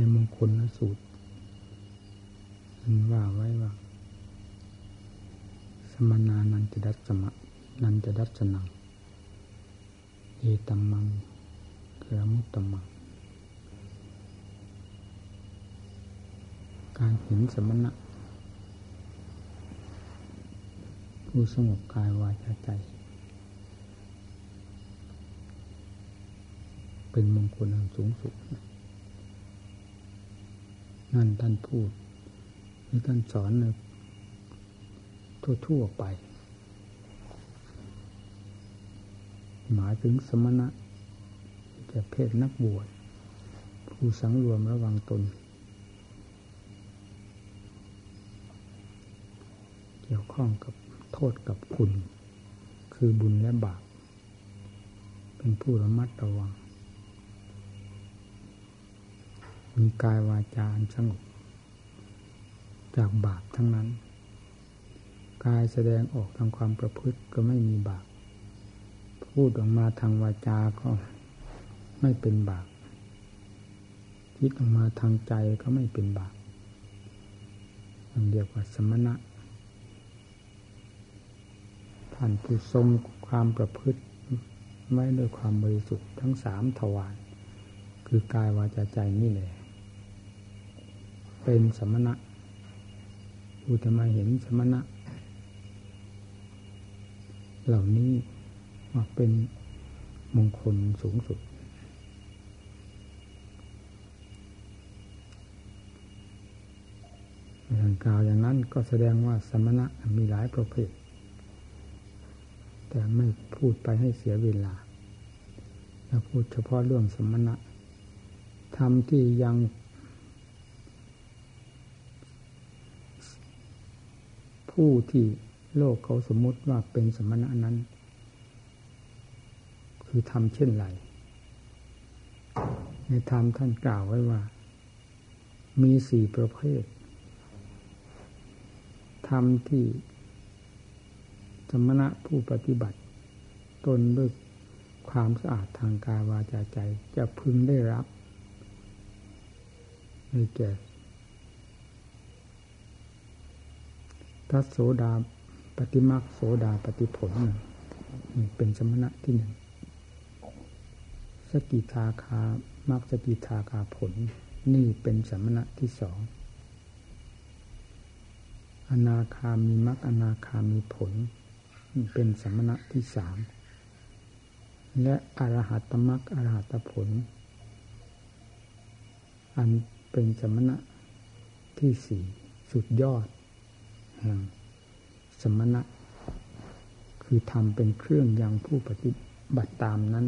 ในมงคลสูตรมันว่าไว้ว่า สมนานันจะดัสมะนันจะดัสนังเอตัมมังเกรมุตตมัง การเห็นสมณะ ผู้สงบกายวาจาใจ เป็นมงคลอันสูงสุด นั่นท่านพูดหรือท่านสอนนทั่วๆไป หมายถึงสมณะจะเพศนักบวชผู้สังรวมระวังตน เกี่ยวข้องกับโทษกับคุณ คือบุญและบาปเป็นผู้ระมัดระวัง มีกายวาจาสงบ จากบาปทั้งนั้น กายแสดงออกทางความประพฤติก็ไม่มีบาป พูดออกมาทางวาจาก็ไม่เป็นบาป คิดออกมาทางใจก็ไม่เป็นบาปอันเดียวกับสมณะท่านผู้ทรงความประพฤติไว้ด้วยความบริสุทธิ์ทั้งสามทวารคือกายวาจาใจนี่แหละ เป็นสมณะผู้จะมาเห็นสมณะ เหล่านี้ว่าเป็นมงคลสูงสุดทางกล่าวอย่างนั้นก็แสดงว่าสมณะมีหลายประเภท แต่ไม่พูดไปให้เสียเวลาแล้วพูดเฉพาะเรื่องสมณะทำที่ยัง ผู้ที่โลกเขาสมมติว่าเป็นสมณะนั้น คือทำเช่นไร ในธรรมท่านกล่าวไว้ว่า มีสี่ประเภทธรรมที่สมณะผู้ปฏิบัติ ตนด้วยความสะอาดทางกายวาจาใจจะพึงได้รับในแก่ พระโสดาปฏิมาโสดาปฏิผลนี่เป็นสมณะที่หนึ่งสกิทาคามักสกิทาคาผล นี่เป็นสมณะที่สองอนาคามีมักอนาคามีผล เป็นสมณะที่สามและอรหัตมักอรหัตผล อันเป็นสมณะที่สี่สุดยอด แห่งสมณะ คือทำเป็นเครื่องยังผู้ปฏิบัติตามนั้น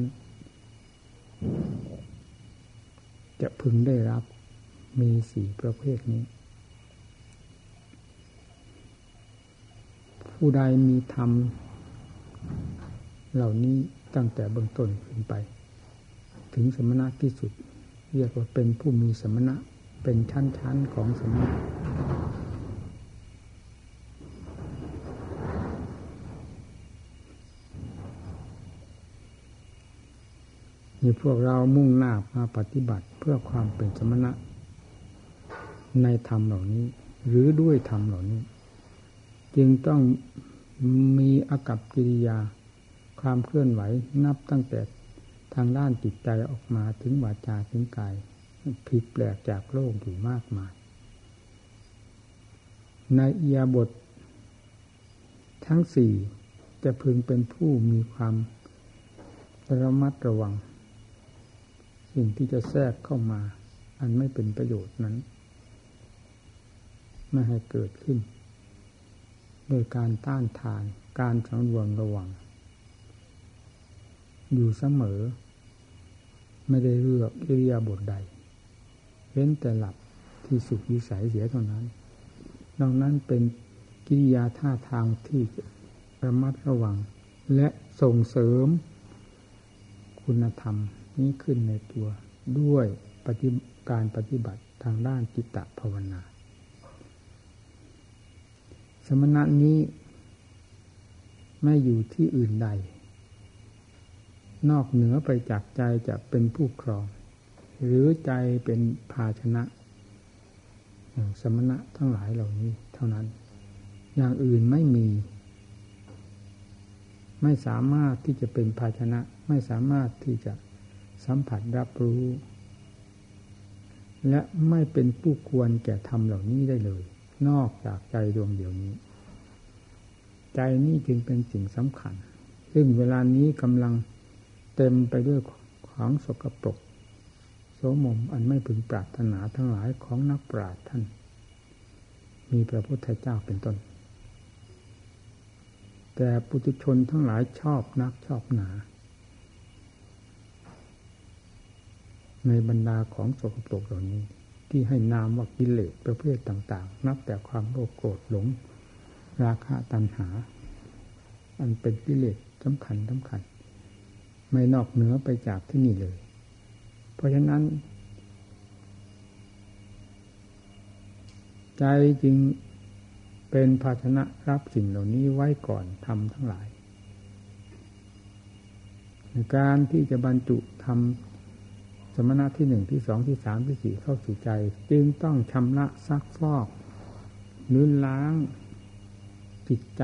จะพึงได้รับมีสี่ประเภทนี้ ผู้ใดมีธรรม เหล่านี้ตั้งแต่เบื้องต้นขึ้นไป ถึงสมณะที่สุด เรียกว่าเป็นผู้มีสมณะเป็นชั้นๆของสมณะ นี่พวกเรามุ่งหน้ามาปฏิบัติเพื่อความเป็นสมณะ ในธรรมเหล่านี้ หรือด้วยธรรมเหล่านี้ จึงต้องมีอากับกิริยาความเคลื่อนไหวนับตั้งแต่ทางด้านจิตใจออกมาถึงวาจาถึงกายผิดแปลกจากโลกอยู่มากมาย ในเอียบท ทั้งสี่จะพึงเป็นผู้มีความระมัดระวัง สิ่งที่จะแทรกเข้ามา อันไม่เป็นประโยชน์นั้น ไม่ให้เกิดขึ้น โดยการต้านทานการสังวรระวัง อยู่เสมอ ไม่ได้เลือกอิริยาบถใดเว้นแต่หลับที่สุขวิสัยเสียเท่านั้นนอกนั้นเป็นกิริยาท่าทางที่ระมัดระวัง และส่งเสริมคุณธรรม นี้ขึ้นในตัวด้วยปฏิการปฏิบัติทางด้านจิตตภาวนา สมณะนี้ไม่อยู่ที่อื่นใด นอกเหนือไปจากใจจะเป็นผู้ครอง หรือใจเป็นภาชนะอย่างสมณะทั้งหลายเหล่านี้เท่านั้น อย่างอื่นไม่มี ไม่สามารถที่จะเป็นภาชนะ ไม่สามารถที่จะ สัมผัสรับรู้ และไม่เป็นผู้ควรแก่ธรรมเหล่านี้ได้เลย นอกจากใจดวงเดียวนี้ ใจนี้จึงเป็นสิ่งสำคัญ ซึ่งเวลานี้กำลังเต็มไปด้วยของสกปรกโสมมอันไม่พึงปรารถนาทั้งหลายของนักปราชญ์ท่าน มีพระพุทธเจ้าเป็นต้น แต่ปุถุชนทั้งหลายชอบนักชอบหนา ในบรรดาของสกปรกเหล่านี้ ที่ให้นามว่ากิเลสประเภทต่าง ๆ นับแต่ความโลภโกรธหลง ราคะตัณหา อันเป็นกิเลสสำคัญสำคัญ ไม่นอกเหนือไปจากที่นี่เลย เพราะฉะนั้น ใจจึงเป็นภาชนะรับสิ่งเหล่านี้ไว้ก่อนทำทั้งหลาย การที่จะบรรจุทำ มณะที่หนึ่งที่สองที่สามที่สี่เข้าสู่ใจ จึงต้องชำระซักฟอกหรือล้างจิตใจ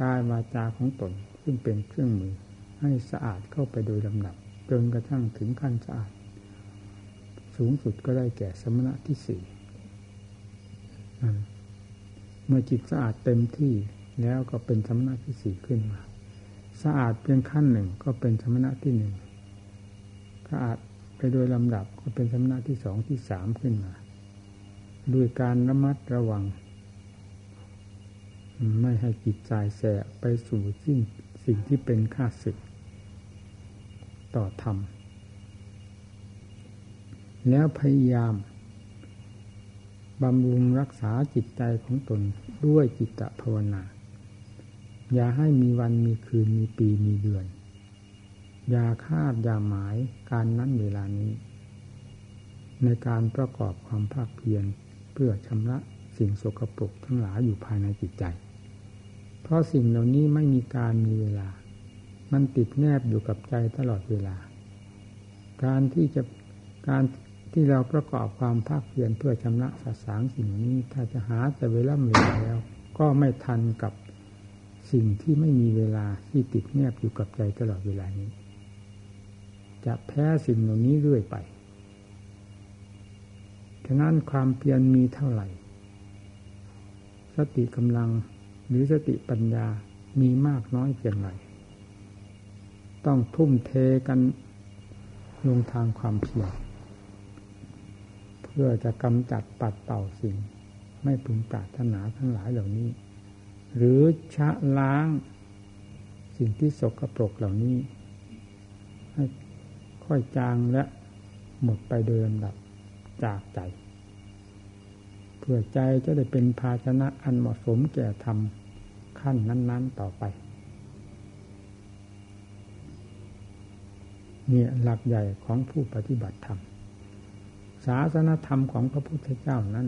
กายวาจาของตน ซึ่งเป็นเครื่องมือให้สะอาดเข้าไปโดยลำดับจนกระทั่งถึงขั้นสะอาด สูงสุดก็ได้แก่สมณะที่สี่เมื่อจิตสะอาดเต็มที่แล้วก็เป็นสมณะที่สี่ขึ้นมา สะอาดเพียงขั้นหนึ่งก็เป็นสมณะที่หนึ่งสะอาด ไปโดยลำดับก็เป็นสมณะที่สองที่สามขึ้นมา ด้วยการระมัดระวัง ไม่ให้จิตใจแสบไปสู่สิ่งสิ่งที่เป็นข้าศึก ต่อธรรม แล้วพยายามบำรุงรักษาจิตใจของตนด้วยจิตภาวนา อย่าให้มีวันมีคืนมีปีมีเดือน อย่าคาดอย่าหมายการนั้นเวลานี้ ในการประกอบความภาคเพียรเพื่อชำระสิ่งสกปรกทั้งหลายอยู่ภายในจิตใจ เพราะสิ่งเหล่านี้ไม่มีการมีเวลา มันติดแนบอยู่กับใจตลอดเวลา การที่จะการที่เราประกอบความภาคเพียรเพื่อชำระสสางสิ่งนี้ ถ้าจะหาแต่เวลาเวลาแล้ว ก็ไม่ทันกับสิ่งที่ไม่มีเวลาที่ติดแนบอยู่กับใจตลอดเวลานี้ จะแพ้สิ่งเหล่านี้เรื่อยไป ฉะนั้นความเพียรมีเท่าไหร่ สติกำลังหรือสติปัญญามีมากน้อยเพียงไร ต้องทุ่มเทกันลงทางความเพียรเพื่อจะกำจัดปัดเป่าสิ่ง ไม่พึงปรารถนาทั้งหลายเหล่านี้ หรือชะล้างสิ่งที่สกรปรกเหล่านี้ ให้ ค่อยจางและหมดไปโดยลำดับจากใจ เพื่อใจจะได้เป็นภาชนะอันเหมาะสมแก่ธรรมขั้นนั้น ๆต่อไปนี่หลักใหญ่ของผู้ปฏิบัติธรรม ศาสนธรรมของพระพุทธเจ้านั้น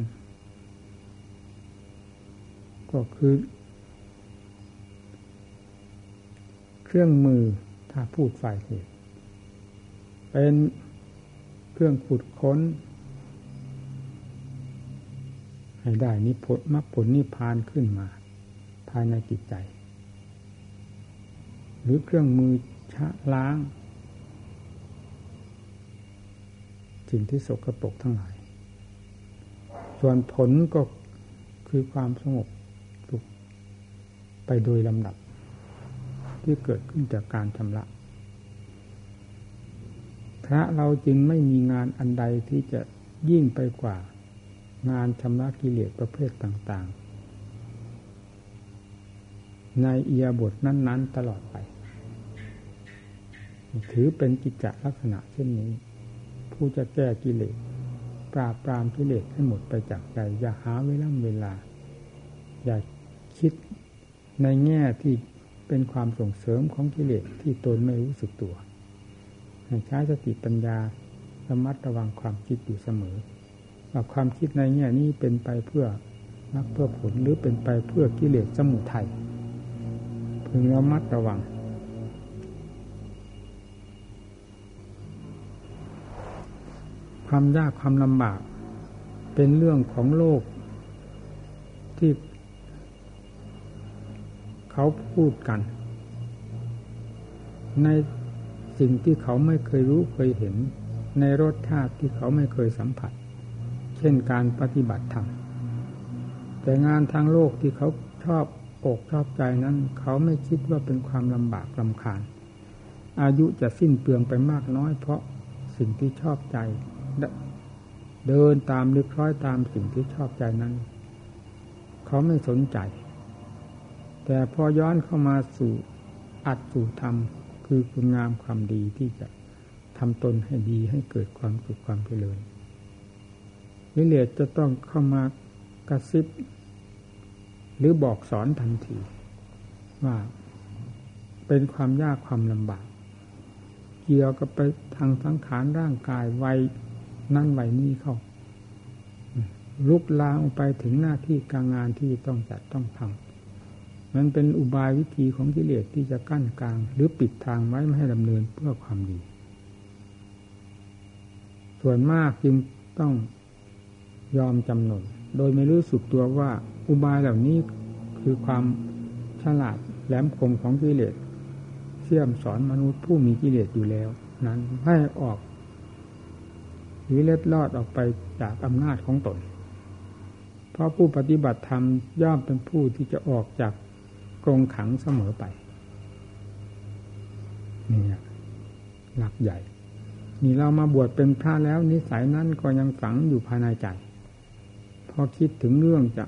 ก็คือ เครื่องมือถ้าพูดฝ่ายเหตุ เป็นเครื่องขุดค้น ให้ได้นิพพมรรคผลนิพพานขึ้นมา ภายในจิตใจ หรือเครื่องมือชะล้างสิ่งที่สกรปรกทั้งหลาย ส่วนผลก็คือความสงบสุขไปโดยลำดับ ที่เกิดขึ้นจากการชำระ พระเราจึงไม่มีงานอันใดที่จะยิ่งไปกว่า งานชำระกิเลสประเภทต่างๆ ในเอียบทนั้น ๆ ตลอดไป ถือเป็นกิจจลักษณะเช่นนี้ ผู้จะแก้กิเลส ปราบปรามกิเลสให้หมดไปจากใจ อย่าหาเวลาเวลา อย่าคิดในแง่ที่เป็นความส่งเสริมของกิเลสที่ตนไม่รู้สึกตัว ให้ใช้สติปัญญาระมัดระวังความคิดอยู่เสมอ ว่าความคิดในแง่นี้เป็นไปเพื่อนักเพื่อผลหรือเป็นไปเพื่อกิเลสสมุทัยพึงระมัดระวัง ความยากความลำบาก เป็นเรื่องของโลก ที่ เขาพูดกัน ใน สิ่งที่เขาไม่เคยรู้เคยเห็น ในรสชาติที่เขาไม่เคยสัมผัส เช่นการปฏิบัติธรรมแต่งานทางโลกที่เขาชอบอกชอบใจนั้น เขาไม่คิดว่าเป็นความลำบากลำคาญ อายุจะสิ้นเปลืองไปมากน้อย เพราะสิ่งที่ชอบใจ เดินตามหรือคล้อยตามสิ่งที่ชอบใจนั้น เขาไม่สนใจ แต่พอย้อนเข้ามาสู่อัดสู่ธรรม คือคุณงามความดีที่จะทำตนให้ดีให้เกิดความสุขความเจริญวิเลศจะต้องเข้ามากระซิบ หรือบอกสอนทันที ว่าเป็นความยากความลำบาก เกี่ยวกับไปทางสังขารร่างกายวัยนั่นวัยนี้เข้าลุกลามไปถึงหน้าที่การงานที่ต้องจัดต้องทำ มันเป็นอุบายวิธีของกิเลสที่จะกั้นกลาง หรือปิดทางไว้ไม่ให้ดำเนินเพื่อความดี ส่วนมากจึงต้องยอมจำนนโดยไม่รู้สึกตัวว่าอุบายเหล่านี้คือความฉลาดแหลมคมของกิเลสเสี่ยมสอนมนุษย์ผู้มีกิเลสอยู่แล้ว นั้นให้ออก หรือเล็ดลอดออกไปจากอำนาจของตน เพราะผู้ปฏิบัติธรรมย่อมเป็นผู้ที่จะออกจาก กรงขังเสมอไปนี่หลักใหญ่ นี่เรามาบวชเป็นพระแล้ว นิสัยนั้นก็ยังฝังอยู่ภายในใจ พอคิดถึงเรื่องจะ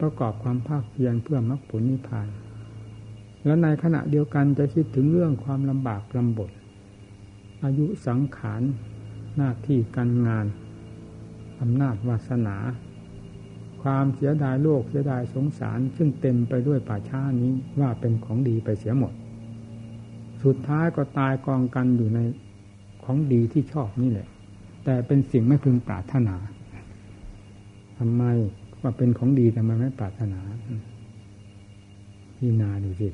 ประกอบความภาคเพียรเพื่อมรรคผลนิพพาน แล้วในขณะเดียวกันจะคิดถึงเรื่องความลำบากลำบนอายุสังขารหน้าที่การงานอำนาจวาสนา ความเสียดายโลกเสียดายสงสาร ซึ่งเต็มไปด้วยป่าช้านี้ว่าเป็นของดีไปเสียหมด สุดท้ายก็ตายกองกันอยู่ในของดีที่ชอบนี่แหละ แต่เป็นสิ่งไม่พึงปรารถนาทำไมว่าเป็นของดีแต่มันไม่ปรารถนาพี่นาดูสิ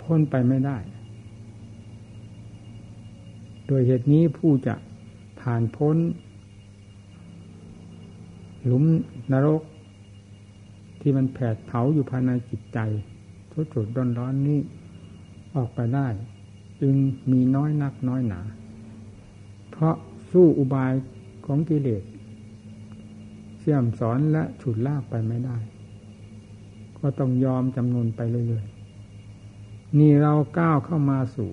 พ้นไปไม่ได้ โดยเหตุนี้ผู้จะผ่านพ้น หลุมนรก ที่มันแผดเผาอยู่ภายในจิตใจทุกจุดร้อนๆนี้ออกไปได้ จึงมีน้อยนักน้อยหนา เพราะสู้อุบายของกิเลสเสี่ยมสอนและฉุดลากไปไม่ได้ ก็ต้องยอมจำนวนไปเรื่อยๆ นี่เราก้าวเข้ามาสู่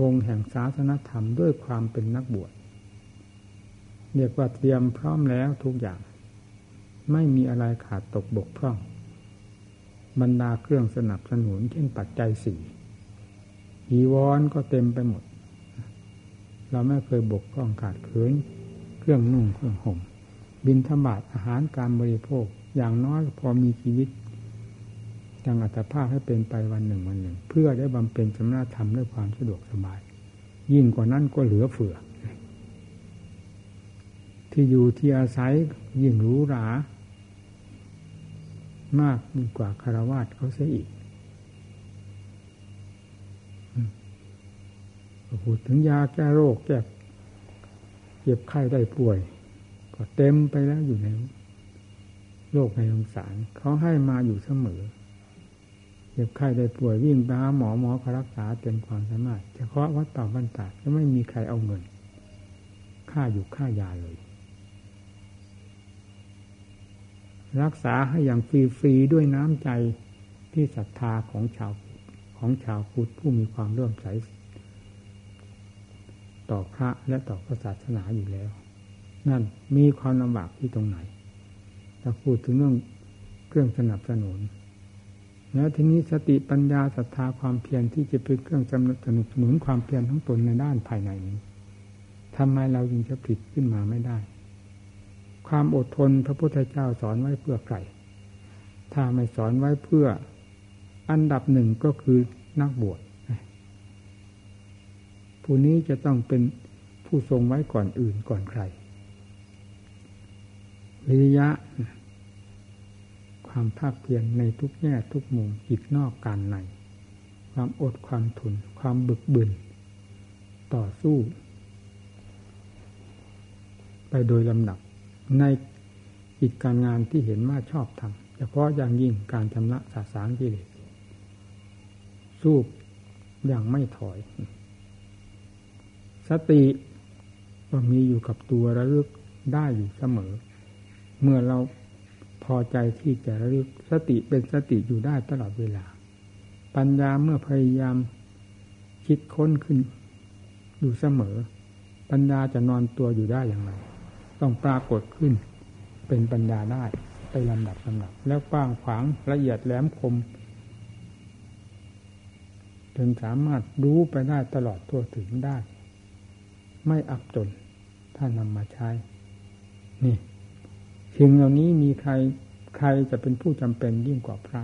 วงแห่งศาสนธรรมด้วยความเป็นนักบวช เรียกว่าเตรียมพร้อมแล้วทุกอย่าง ไม่มีอะไรขาดตกบกพร่อง บรรดาเครื่องสนับสนุนเช่นปัจจัยสี่อีวอนก็เต็มไปหมด เราไม่เคยบกพร่องขาดเขินเครื่องนุ่งเครื่องห่ม บินธบาตอาหารการบริโภค อย่างน้อยพอมีชีวิตจังอัตภาพให้เป็นไปวันหนึ่งวันหนึ่ง เพื่อได้บำเพ็ญชำระธรรมด้วยความสะดวกสบาย ยิ่งกว่านั้นก็เหลือเฟือ ที่อยู่ที่อาศัยยิ่งหรูหรามากยิ่งกว่าคารวาสเขาเสียอีกพูดถึงยาแก้โรคแก้เจ็บไข้ได้ป่วย ก็เต็มไปแล้วอยู่ในโลกในสงสารเขาให้มาอยู่เสมอเจ็บไข้ได้ป่วยวิ่งไปหาหมอหมอก็รักษาเต็มความสามารถเฉพาะวัดต่าบันตาก็ไม่มีใครเอาเงิน ค่าอยู่ค่ายาเลย รักษาให้อย่างฟรีๆด้วยน้ำใจที่ศรัทธาของชาวของชาวพุทธผู้มีความเลื่อมใส ต่อพระและต่อพระศาสนาอยู่แล้ว นั่นมีความลำบากที่ตรงไหนถ้าพูดถึงเรื่องเครื่องสนับสนุน แล้วทีนี้สติปัญญาศรัทธาความเพียรที่จะเป็นเครื่องสนับสนุนความเพียรทั้งตนในด้านภายในนี้ทำไมเราจึงจะผิดขึ้นมาไม่ได้ ความอดทนพระพุทธเจ้าสอนไว้เพื่อใคร ถ้าไม่สอนไว้เพื่ออันดับหนึ่งก็คือนักบวชผู้นี้จะต้องเป็นผู้ทรงไว้ก่อนอื่นก่อนใคร วิริยะ ความภาคเพียรในทุกแง่ทุกมุมจิตนอกการใน ความอดความทนความบึกบึน ต่อสู้ ไปโดยลำดับ ในกิจการงานที่เห็นว่าชอบทำเฉพาะอย่างยิ่งการชำระสาสางกิเลสสู้อย่างไม่ถอย สติก็มีอยู่กับตัวระลึกได้อยู่เสมอ เมื่อเราพอใจที่จะระลึกสติเป็นสติอยู่ได้ตลอดเวลา ปัญญาเมื่อพยายามคิดค้นขึ้นอยู่เสมอ ปัญญาจะนอนตัวอยู่ได้อย่างไร ต้องปรากฏขึ้น เป็นปัญญาได้ไปลำดับลำดับ แล้วกว้างขวางละเอียดแหลมคมจนสามารถรู้ไปได้ตลอดทั่วถึงได้ ไม่อับจนถ้านำมาใช้ นี่สิ่งเหล่านี้มีใครใครจะเป็นผู้จำเป็นยิ่งกว่าพระ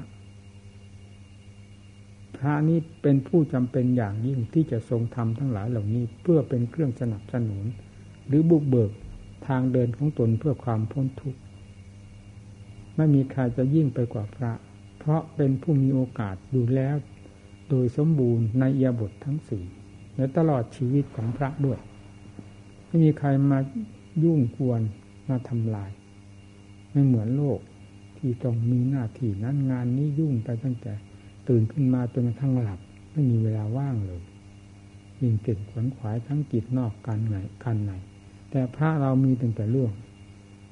พระนี้เป็นผู้จำเป็นอย่างยิ่งที่จะทรงทำทั้งหลายเหล่านี้ เพื่อเป็นเครื่องสนับสนุน หรือบุกเบิก ทางเดินของตนเพื่อความพ้นทุกข์ไม่มีใครจะยิ่งไปกว่าพระ เพราะเป็นผู้มีโอกาสอยู่แล้ว โดยสมบูรณ์ในเอียบททั้งสี่และตลอดชีวิตของพระด้วย ไม่มีใครมายุ่งกวนมาทำลาย ไม่เหมือนโลกที่ต้องมีหน้าที่นั้นงานนี้ยุ่งไปตั้งแต่ตื่นขึ้นมาจนกระทั่งหลับ ไม่มีเวลาว่างเลยยิ่งเก็ดขวนขวายทั้งจิตนอกการไหนการไหน แต่พระเรามีตั้งแต่เรื่อง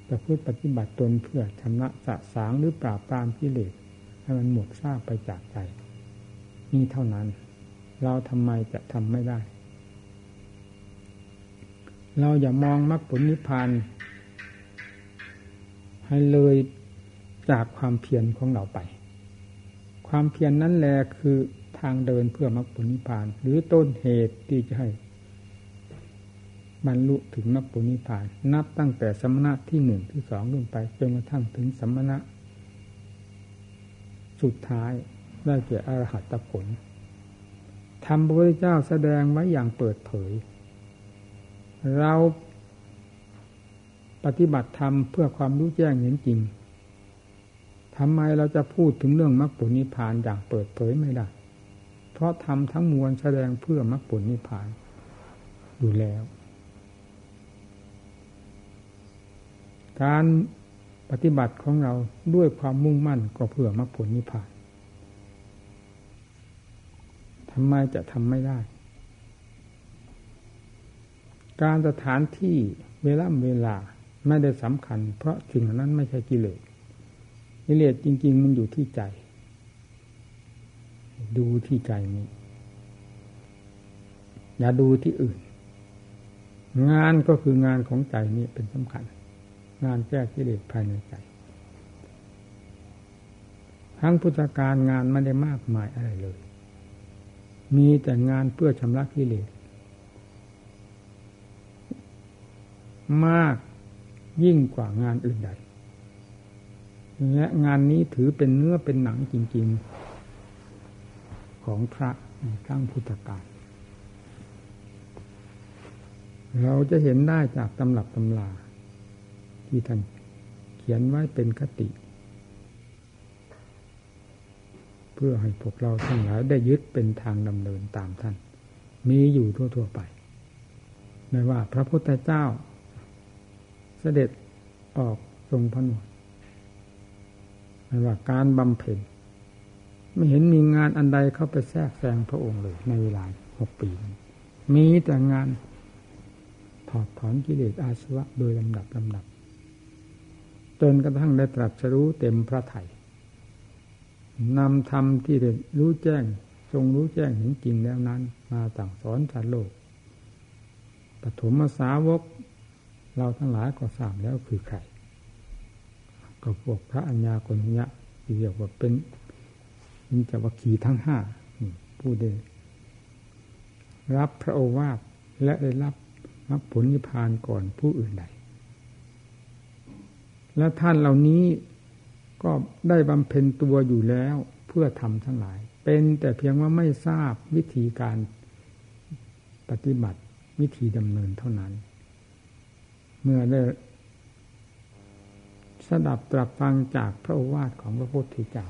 จะพูดปฏิบัติตนเพื่อชำระสะสางหรือปราบปรามกิเลสให้มันหมดซากไปจากใจนี่เท่านั้น เราทำไมจะทำไม่ได้ เราอย่ามองมรรคผลนิพพานให้เลยจากความเพียรของเราไป ความเพียรนนั้นแหละคือทางเดินเพื่อมรรคผลนิพพาน หรือต้นเหตุที่จะให้ บรรลุถึงมรรคผลนิพพาน นับตั้งแต่สมณะที่หนึ่งที่สองขึ้นไปจนกระทั่งถึงสมณะ สุดท้ายได้แก่อรหัตผลธรรมพระพุทธเจ้าแสดงไว้อย่างเปิดเผย เราปฏิบัติธรรมเพื่อความรู้แจ้งเห็นจริงทำไมเราจะพูดถึงเรื่องมรรคผลนิพพานอย่างเปิดเผยไม่ได้ เพราะทำทั้งมวลแสดงเพื่อมรรคผลนิพพานอยู่แล้ว การปฏิบัติของเราด้วยความมุ่งมั่นก็เพื่อมรรคผลนิพพานทำไมจะทำไม่ได้ การสถานที่เวลาเวลาไม่ได้สำคัญ เพราะสิ่งนั้นไม่ใช่กิเลสกิเลสจริง ๆ มันอยู่ที่ใจ ดูที่ใจนี้ อย่าดูที่อื่น งานก็คืองานของใจนี้เป็นสำคัญ งานแก้กิเลสภายในใจทั้งพุทธการงานไม่ได้มากมายอะไรเลย มีแต่งานเพื่อชำระกิเลสมากยิ่งกว่างานอื่นใด และงานนี้ถือเป็นเนื้อเป็นหนังจริง ๆ ของพระในครั้งพุทธกาลเราจะเห็นได้จากตำรับตำลา ที่ท่านเขียนไว้เป็นคติ เพื่อให้พวกเราทั้งหลายได้ยึดเป็นทางดำเนินตามท่าน มีอยู่ทั่ว ๆ ไป ไม่ว่าพระพุทธเจ้า เสด็จออกทรงพระนวดไม่ว่าการบำเพ็ญไม่เห็นมีงานอันใดเข้าไปแทรกแซงพระองค์เลย ในเวลาหกปี มีแต่งานถอดถอนกิเลสอาสวะโดยลำดับลำดับ นกระทั่งได้ตรัสรู้เต็มพระไถ่นำธรรมที่ได้รู้แจ้ง ทรงรู้แจ้งเห็นจริงแล้วนั้น มาสั่งสอนสารโลกปฐมสาวก เราทั้งหลายก็ทราบแล้วคือใคร ก็พวกพระอัญญาคนนี้ที่เรียกว่าเป็นมิจวัคคีทั้งห้าผู้ได้รับพระโอวาทและได้รับรับผลนิพพานก่อนผู้อื่นใด และท่านเหล่านี้ก็ได้บำเพ็ญตัวอยู่แล้วเพื่อทำทั้งหลาย เป็นแต่เพียงว่าไม่ทราบวิธีการปฏิบัติวิธีดำเนินเท่านั้น เมื่อได้สดับตรับฟังจากพระโอวาทของพระพุทธเจ้า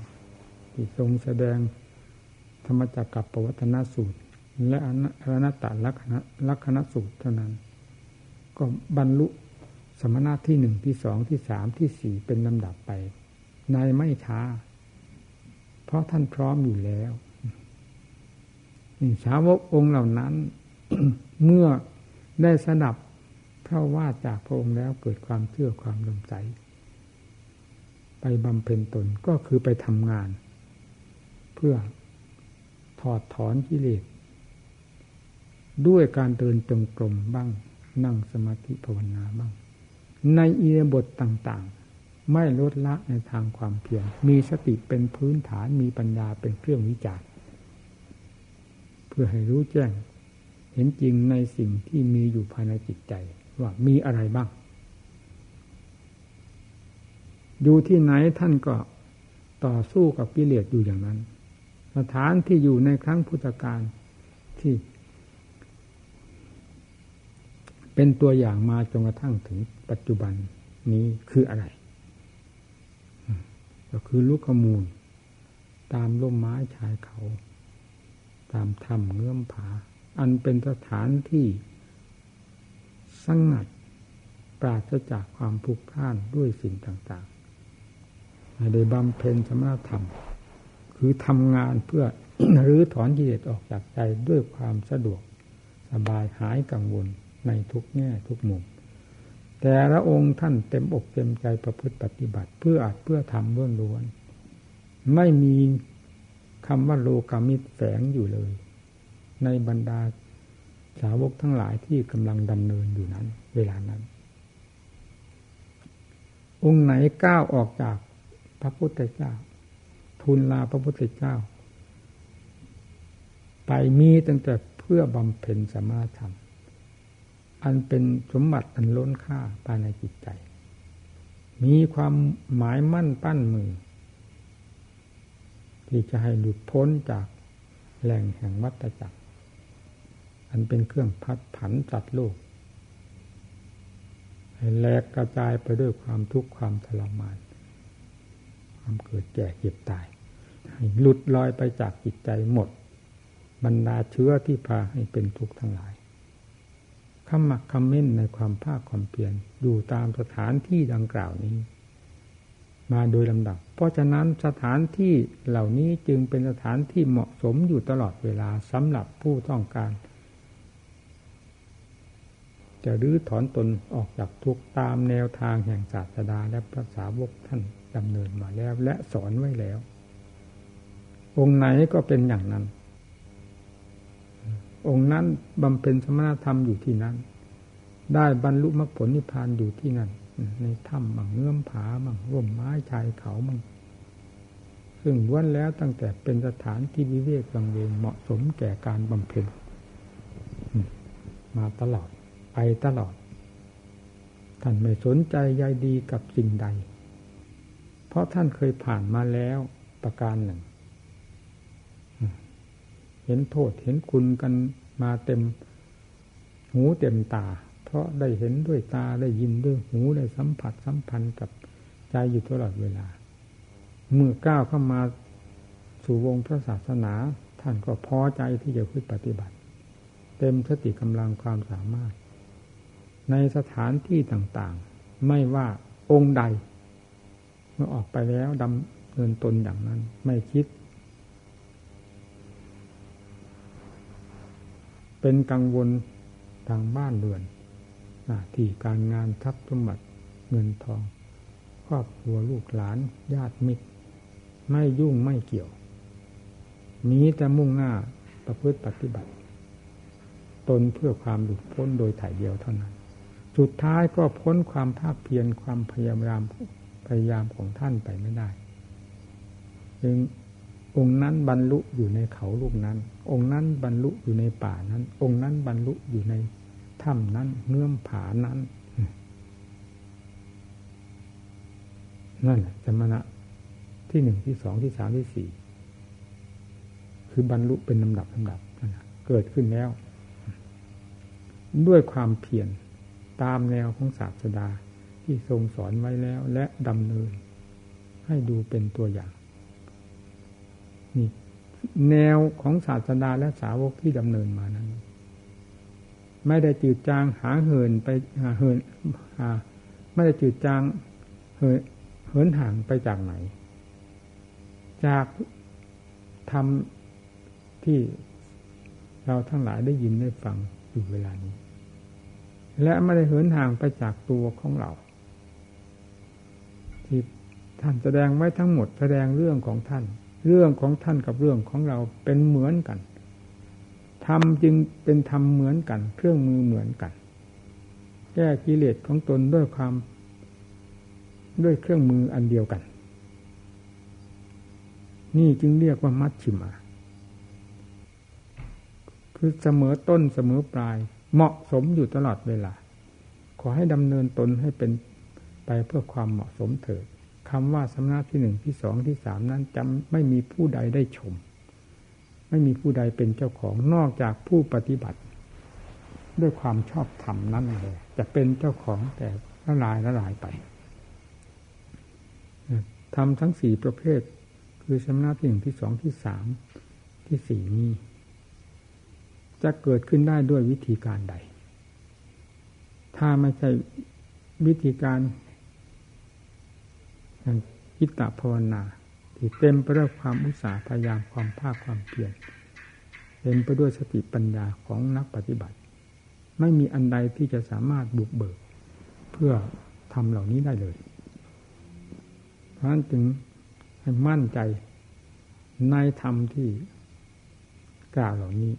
ที่ทรงแสดงธรรมจักกับปวัตนสูตร และอนัตตลักษณะลักษณสูตรเท่านั้น ก็บรรลุ มณะที่หนึ่งที่สองที่สามที่สี่เป็นลำดับไป ในไม่ช้า เพราะท่านพร้อมอยู่แล้วสาวกองค์เหล่านั้น เมื่อได้สนับพระว่าจากพระองค์แล้วเกิดความเชื่อความลมใสไปบำเพ็ญตนก็คือไปทำงาน เพื่อถอดถอนกิเลสด้วยการเดินจงกรมบ้างนั่งสมาธิภาวนาบ้าง ในอียบทต่างๆ ไม่ลดละในทางความเพียรมีสติเป็นพื้นฐานมีปัญญาเป็นเครื่องวิจารณ์เพื่อให้รู้แจ้ง เห็นจริงในสิ่งที่มีอยู่ภายในจิตใจ ว่ามีอะไรบ้าง อยู่ที่ไหนท่านก็ต่อสู้กับกิเลสอยู่อย่างนั้น สถานที่อยู่ในครั้งพุทธกาลที่ เป็นตัวอย่างมาจนกระทั่งถึงปัจจุบันนี้คืออะไร ก็คือลูกขมูล ตามร่มไม้ชายเขา ตามถ้ำเงื่อมผา อันเป็นสถานที่สงัดปราศจากความผูกพ่านด้วยสิ่งต่างๆได้บำเพ็ญสมณธรรม คือทำงานเพื่อรื้อถอนกิเลสออกจากใจด้วยความสะดวกสบายหายกังวล ในทุกแง่ทุกมุม แต่ละองค์ท่านเต็มอกเต็มใจประพฤติปฏิบัติ เพื่ออาจเพื่อทำล้วนล้วน ไม่มีคำว่าโลกามิตรแฝงอยู่เลย ในบรรดาสาวกทั้งหลายที่กำลังดำเนินอยู่นั้น เวลานั้น องค์ไหนก้าวออกจากพระพุทธเจ้า ทูลลาพระพุทธเจ้า ไปมีตั้งแต่เพื่อบำเพ็ญสมาธรรม อันเป็นสมบัติอันล้นค่าภายในจิตใจ มีความหมายมั่นปั้นมือ ที่จะให้หลุดพ้นจากแหล่งแห่งวัฏจักร อันเป็นเครื่องพัดผันจัดโลก ให้แหลกกระจายไปด้วยความทุกข์ความทรมาน ความเกิดแก่เจ็บตาย ให้หลุดลอยไปจากจิตใจหมด บรรดาเชื้อที่พาให้เป็นทุกข์ทั้งหลาย ขมักคำเม้นในความภาคความเพียรอยู่ตามสถานที่ดังกล่าวนี้ มาโดยลำดับ เพราะฉะนั้นสถานที่เหล่านี้จึงเป็นสถานที่เหมาะสมอยู่ตลอดเวลาสำหรับผู้ต้องการ จะรื้อถอนตนออกจากทุกตามแนวทางแห่งศาสดาและพระสาวกท่านดำเนินมาแล้วและสอนไว้แล้ว องค์ไหนก็เป็นอย่างนั้น องค์นั้นบำเพ็ญสมณธรรมอยู่ที่นั้น ได้บรรลุมรรคผลนิพพานอยู่ที่นั่น ในถ้ำบางเงื่อมผาบางร่มไม้ชายเขาบางซึ่งล้วนแล้วตั้งแต่เป็นสถานที่วิเวกบังเวงเหมาะสมแก่การบำเพ็ญมาตลอดไปตลอด ท่านไม่สนใจใยดีกับสิ่งใด เพราะท่านเคยผ่านมาแล้วประการหนึ่ง เห็นโทษเห็นคุณกันมาเต็มหูเต็มตา เพราะได้เห็นด้วยตาได้ยินด้วยหูได้สัมผัสสัมพันธ์กับใจอยู่ตลอดเวลา เมื่อก้าวเข้ามาสู่วงพระศาสนา ท่านก็พอใจที่จะพึ่ปฏิบัติ เต็มสติกำลังความสามารถ ในสถานที่ต่างๆ ไม่ว่าองค์ใด เมื่อออกไปแล้วดำเนินตนอย่างนั้น ไม่คิด เป็นกังวลทางบ้านเรือนหน้าที่การงานทรัพย์สมบัติเงินทอง ครอบครัวลูกหลานญาติมิตร ไม่ยุ่งไม่เกี่ยวมีแต่มุ่งหน้าประพฤติปฏิบัติ ตนเพื่อความหลุดพ้นโดยถ่ายเดียวเท่านั้น สุดท้ายก็พ้นความภาคเพียรความพยายามพยายามของท่านไปไม่ได้ จึง องค์นั้นบรรลุอยู่ในเขาลูกนั้น องค์นั้นบรรลุอยู่ในป่านั้น องค์นั้นบรรลุอยู่ในถ้ำนั้นเงื่อมผานั้น นั่นสมณะที่หนึ่งที่สองที่สามที่สี่คือบรรลุเป็นลำดับลำดับเกิดขึ้นแล้ว ด้วยความเพียรตามแนวของศาสดาที่ทรงสอนไว้แล้วและดำเนิน ให้ดูเป็นตัวอย่าง นี่แนวของศาสดาและสาวกที่ดำเนินมานั้น ไม่ได้จืดจางหาเหินไปหาเหินหาไม่ได้จืดจางเหินห่างไปจากไหน จากทำที่เราทั้งหลายได้ยินได้ฟังอยู่เวลานี้ และไม่ได้เหินห่างไปจากตัวของเรา ที่ท่านแสดงไว้ทั้งหมดแสดงเรื่องของท่าน เรื่องของท่านกับเรื่องของเราเป็นเหมือนกันทำจึงเป็นธรรมเหมือนกัน เครื่องมือเหมือนกัน แก้กิเลสของตนด้วยความ ด้วยเครื่องมืออันเดียวกัน นี่จึงเรียกว่ามัชชิมา คือเสมอต้นเสมอปลาย เหมาะสมอยู่ตลอดเวลา ขอให้ดำเนินตนให้เป็นไปเพื่อความเหมาะสมเถิด คำว่าสำนักที่หนึ่งที่สองที่สามนั้นจำไม่มีผู้ใดได้ชม ไม่มีผู้ใดเป็นเจ้าของนอกจากผู้ปฏิบัติ ด้วยความชอบธรรมนั่นเลยจะเป็นเจ้าของแต่ละลายละลายไปทำทั้งสี่ประเภท คือสำนักที่หนึ่งที่สองที่สามที่สี่นี้ จะเกิดขึ้นได้ด้วยวิธีการใด ถ้าไม่ใช่วิธีการ อย่างกิตตภาวนา ที่เต็มไปด้วยความอุตสาห์พยายามความภาคความเพียรเต็มไปด้วยสติปัญญาของนักปฏิบัติ ไม่มีอันใดที่จะสามารถบุกเบิก เพื่อทำเหล่านี้ได้เลย เพราะฉะนั้นจึงให้มั่นใจในธรรมที่กล่าวเหล่านี้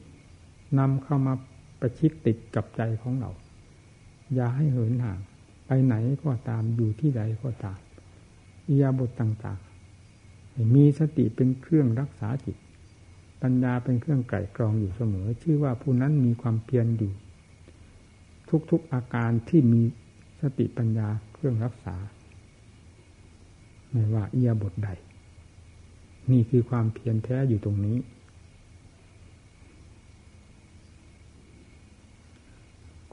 นำเข้ามาประชิดติดกับใจของเรา อย่าให้เหินห่าง ไปไหนก็ตามอยู่ที่ใดก็ตาม อิยาบทต่างๆ มีสติเป็นเครื่องรักษาจิต ปัญญาเป็นเครื่องไก่กรองอยู่เสมอ ชื่อว่าผู้นั้นมีความเพียรอยู่ ทุกๆอาการที่มีสติปัญญาเครื่องรักษา ไม่ว่าเอียบทใด นี่คือความเพียรแท้อยู่ตรงนี้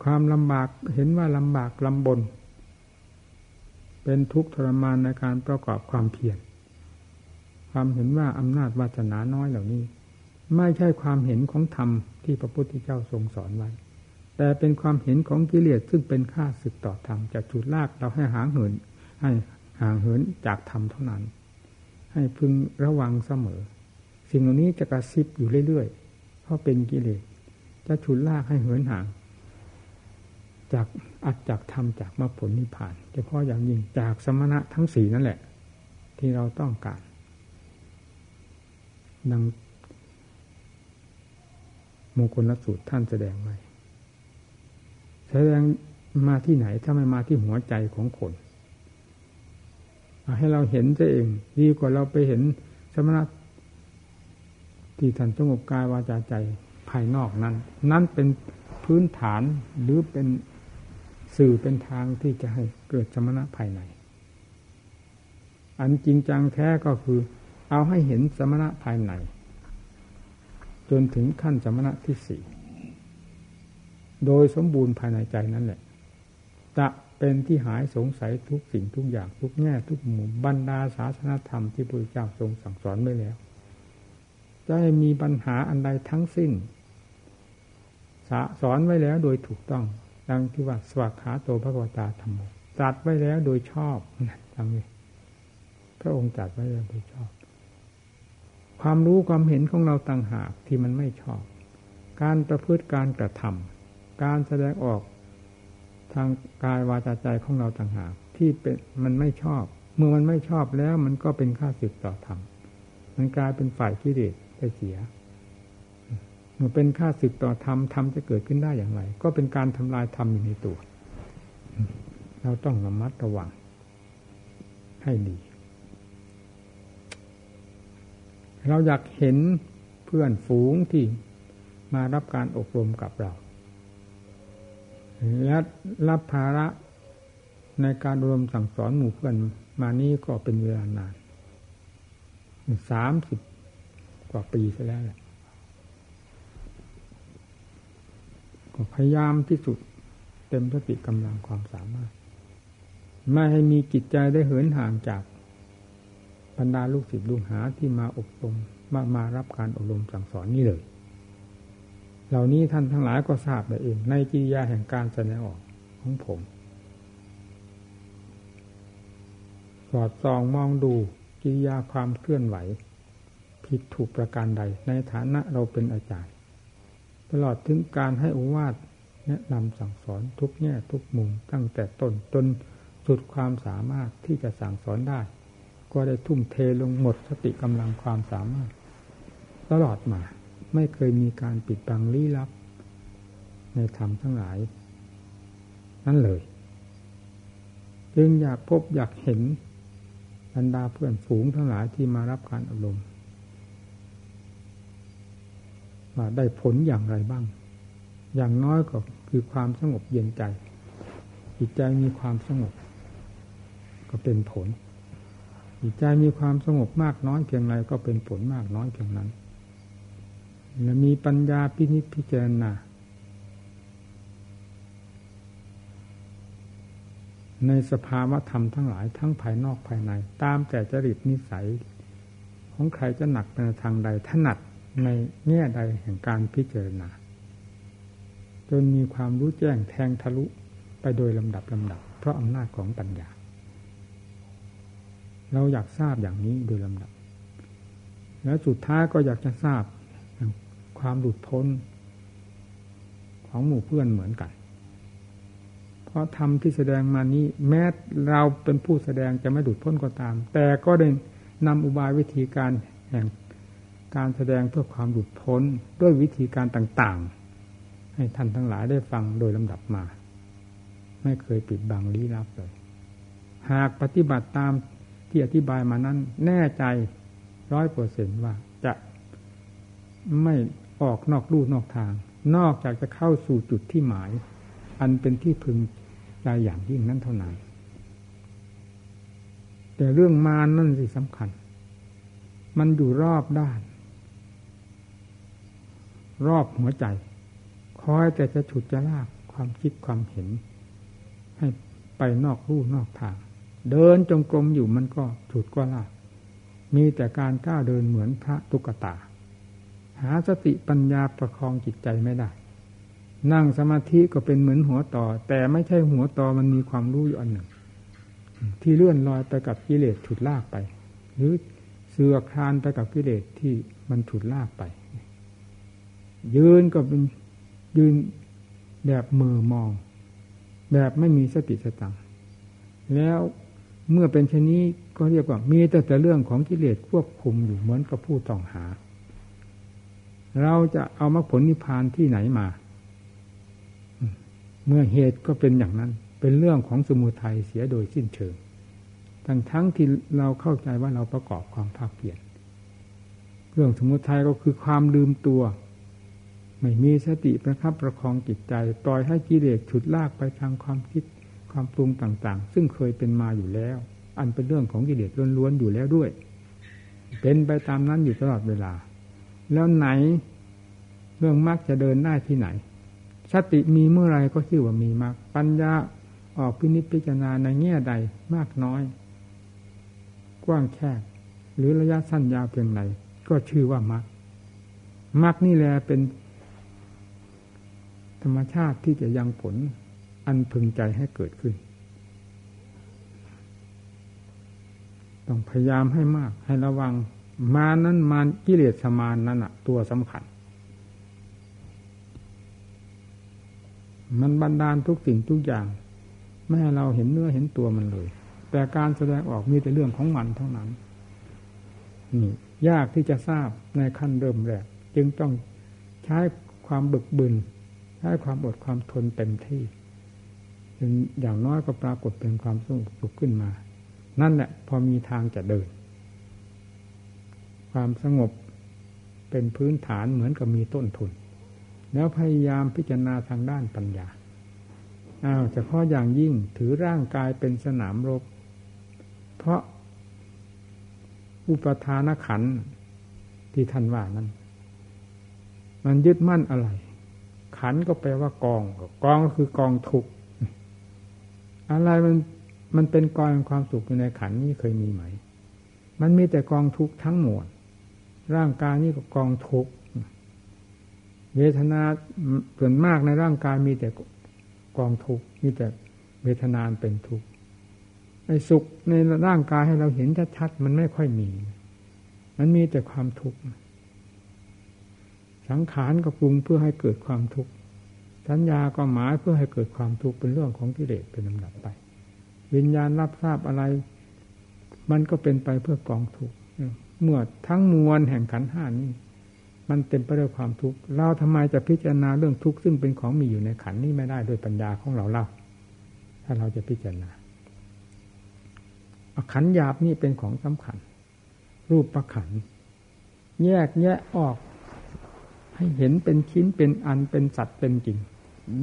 ความลำบากเห็นว่าลำบากลำบน เป็นทุกข์ทรมานในการประกอบความเพียรความเห็นว่าอำนาจวาสนาน้อยเหล่านี้ ไม่ใช่ความเห็นของธรรมที่พระพุทธเจ้าทรงสอนไว้ แต่เป็นความเห็นของกิเลสซึ่งเป็นค่าศึกต่อธรรมจะจุดลากเราให้หางเหิน ให้ห่างเหินจากธรรมเท่านั้น ให้พึงระวังเสมอ สิ่งเหล่านี้จะกระซิบอยู่เรื่อยๆเพราะเป็นกิเลสจะฉุดลากให้เหินห่าง จากอัดจากธรรมจากมรรคผลนิพพานเฉพาะอย่างยิ่งจากสมณะทั้งสี่นั่นแหละ ที่เราต้องการ ดังมงคลสูตรท่านแสดงไว้แสดงมาที่ไหนถ้าไม่มาที่หัวใจของคนให้เราเห็นซะเองดีกว่าเราไปเห็นสมณะที่ท่านสงบกายวาจาใจภายนอกนั้น นั่นเป็นพื้นฐานหรือเป็น สื่อเป็นทางที่จะให้เกิดสมณะภายใน อันจริงจังแท้ก็คือ เอาให้เห็นสมณะภายใน จนถึงขั้นสมณะที่สี่โดยสมบูรณ์ภายในใจนั่นแหละ จะเป็นที่หายสงสัยทุกสิ่งทุกอย่างทุกแง่ทุกมุมบรรดาศาสนาธรรมที่พระเจ้าทรงสั่งสอนไว้แล้ว จะมีปัญหาอันใดทั้งสิ้นสอนไว้แล้วโดยถูกต้อง ดังที่ว่าสวัสขาโตพระกวตาธรรมจัดไว้แล้วโดยชอบดังนี้พระองค์จัดไว้แล้วโดยชอบ ความรู้ความเห็นของเราต่างหากที่มันไม่ชอบ การประพฤติการกระทำการแสดงออกทางกายวาจาใจของเราต่างหาก ที่เป็นมันไม่ชอบ เมื่อมันไม่ชอบแล้วมันก็เป็นค่าศึกต่อธรรมมันกลายเป็นฝ่ายกิเลสไปเสีย เป็นค่าศึกต่อธรรมธรรมจะเกิดขึ้นได้อย่างไร ก็เป็นการทำลายธรรมอยู่ในตัว เราต้องระมัดระวัง ให้ดี เราอยากเห็นเพื่อนฝูงที่มารับการอบรมกับเรา และรับภาระในการรวมสั่งสอนหมู่เพื่อนมานี้ก็เป็นเวลานานสามสิบกว่าปีซะแล้วแหละ พยายามที่สุดเต็มสติกำลังความสามารถ ไม่ให้มีจิตใจได้เหินห่างจากบรรดาลูกศิษย์ลูกหาที่มาอบรมมามารับการอบรมสั่งสอนนี่เลย เหล่านี้ท่านทั้งหลายก็ทราบไปเอง ในกิริยาแห่งการแสดงออกของผม สอดส่องมองดูกิริยาความเคลื่อนไหว ผิดถูกประการใด ในฐานะเราเป็นอาจารย์ ตลอดถึงการให้อุวาทแนะนำสั่งสอนทุกแง่ทุกมุมตั้งแต่ต้นจนสุดความสามารถที่จะสั่งสอนได้ ก็ได้ทุ่มเทลงหมดสติกำลังความสามารถ ตลอดมา ไม่เคยมีการปิดบังลี้ลับ ในธรรมทั้งหลาย นั่นเลย จึงอยากพบอยากเห็นบรรดาเพื่อนฝูงทั้งหลายที่มารับการอบรม ว่าได้ผลอย่างไรบ้าง อย่างน้อยก็คือความสงบเย็นใจ จิตใจมีความสงบ ก็เป็นผล จิตใจมีความสงบมากน้อยเพียงไรก็เป็นผลมากน้อยเพียงนั้น และมีปัญญาพินิจพิจารณาในสภาวะธรรมทั้งหลายทั้งภายนอกภายใน ตามแต่จริตนิสัย ของใครจะหนักไปในทางใดถนัด ในแง่ใดแห่งการพิจารณา จนมีความรู้แจ้งแทงทะลุไปโดยลำดับลำดับ เพราะอำนาจของปัญญา เราอยากทราบอย่างนี้โดยลำดับ แล้วสุดท้ายก็อยากจะทราบความหลุดพ้นของหมู่เพื่อนเหมือนกัน เพราะธรรมที่แสดงมานี้ แม้เราเป็นผู้แสดงจะไม่ดุดพ้นก็ตาม แต่ก็ได้นำอุบายวิธีการแห่ง การแสดงเพื่อความหลุดพ้นด้วยวิธีการต่างๆ ให้ท่านทั้งหลายได้ฟังโดยลำดับมา ไม่เคยปิดบังลี้ลับเลย หากปฏิบัติตามที่อธิบายมานั้น แน่ใจร้อยเปอร์เซนว่าจะไม่ออกนอกลู่นอกทาง นอกจากจะเข้าสู่จุดที่หมาย อันเป็นที่พึงได้อย่างยิ่งนั้นเท่านั้น แต่เรื่องมานั่นสิสำคัญ มันอยู่รอบด้าน รอบหัวใจ คอยแต่จะฉุดจะลากความคิดความเห็น ให้ไปนอกรูนอกทาง เดินจงกรมอยู่มันก็ฉุดก็ลาก มีแต่การก้าวเดินเหมือนพระตุกตา หาสติปัญญาประคองจิตใจไม่ได้ นั่งสมาธิก็เป็นเหมือนหัวต่อ แต่ไม่ใช่หัวต่อมันมีความรู้อยู่อันหนึ่ง ที่เลื่อนลอยไปกับกิเลสฉุดลากไป หรือเสือคลานไปกับกิเลสที่มันฉุดลากไป ยืนก็เป็นยืนแบบมือมอง แบบไม่มีสติสตังแล้วเมื่อเป็นชนนี้ ก็เรียกว่ามีแต่แต่เรื่องของกิเลสควบคุมอยู่เหมือนกับผู้ต้องหา เราจะเอามรรคผลนิพพานที่ไหนมา เมื่อเหตุก็เป็นอย่างนั้น เป็นเรื่องของสมุทัยเสียโดยสิ้นเชิง ทั้งทั้งที่เราเข้าใจว่าเราประกอบความภาคเปลี่ยน เรื่องสมุทัยก็คือความลืมตัว ไม่มีสติประคับประคองจิตใจ ปล่อยให้กิเลสฉุดลากไปทางความคิดความปรุงต่างๆ ซึ่งเคยเป็นมาอยู่แล้ว อันเป็นเรื่องของกิเลสล้วนๆอยู่แล้วด้วย เป็นไปตามนั้นอยู่ตลอดเวลา แล้วไหนเรื่องมรรคจะเดินได้ที่ไหน สติมีเมื่อไรก็ชื่อว่ามีมากปัญญาออกพินิจพิจารณาในแง่ใดมากน้อย กว้างแคบหรือระยะสั้นยาวเพียงไรก็ชื่อว่ามรรคมรรคนี่แหละเป็น ธรรมชาติที่จะยังผลอันพึงใจให้เกิดขึ้น ต้องพยายามให้มาก ให้ระวัง มานั้นมากิเลสมานนั้นอะตัวสำคัญ มันบันดาลทุกสิ่งทุกอย่าง ไม่ให้เราเห็นเนื้อเห็นตัวมันเลย แต่การแสดงออกมีแต่เรื่องของมันเท่านั้นนี่ยากที่จะทราบในขั้นเริ่มแรกจึงต้องใช้ความบึกบึน ใช้ความอดความทนเต็มที่จึงอย่างน้อยก็ปรากฏเป็นความสงบสุขขึ้นมา นั่นแหละพอมีทางจะเดิน ความสงบเป็นพื้นฐานเหมือนกับมีต้นทุน แล้วพยายามพิจารณาทางด้านปัญญาอ้าวเฉพาะอย่างยิ่งถือร่างกายเป็นสนามรบ เพราะอุปทานขันที่ท่านว่านั้น มันยึดมั่นอะไร ขันก็แปลว่ากอง กองก็คือกองทุกอะไรมันมันเป็นกองความสุขอยู่ในขันนี้เคยมีไหม มันมีแต่กองทุกทั้งหมด ร่างกายนี้ก็กองทุกเวทนาส่วนมากในร่างกายมีแต่กองทุกข์มีแต่เวทนานเป็นทุกข์ไอ้สุขในร่างกายให้เราเห็นชัดๆมันไม่ค่อยมี มันมีแต่ความทุกข์ สังขารก็ปรุงเพื่อให้เกิดความทุกข์ สัญญาก็หมายเพื่อให้เกิดความทุกข์เป็นเรื่องของกิเลสเป็นลำดับไป วิญญาณรับทราบอะไร มันก็เป็นไปเพื่อกองทุกข์เมื่อทั้งมวลแห่งขันห้านี้ มันเต็มไปด้วยความทุกข์เราทำไมจะพิจารณาเรื่องทุกข์ซึ่งเป็นของมีอยู่ในขันนี้ไม่ได้ด้วยปัญญาของเราเล่า ถ้าเราจะพิจารณาขันหยาบนี่เป็นของสำคัญ รูปประขัน แยกแยะออก ให้เห็นเป็นชิ้นเป็นอันเป็นสัตว์เป็นจริง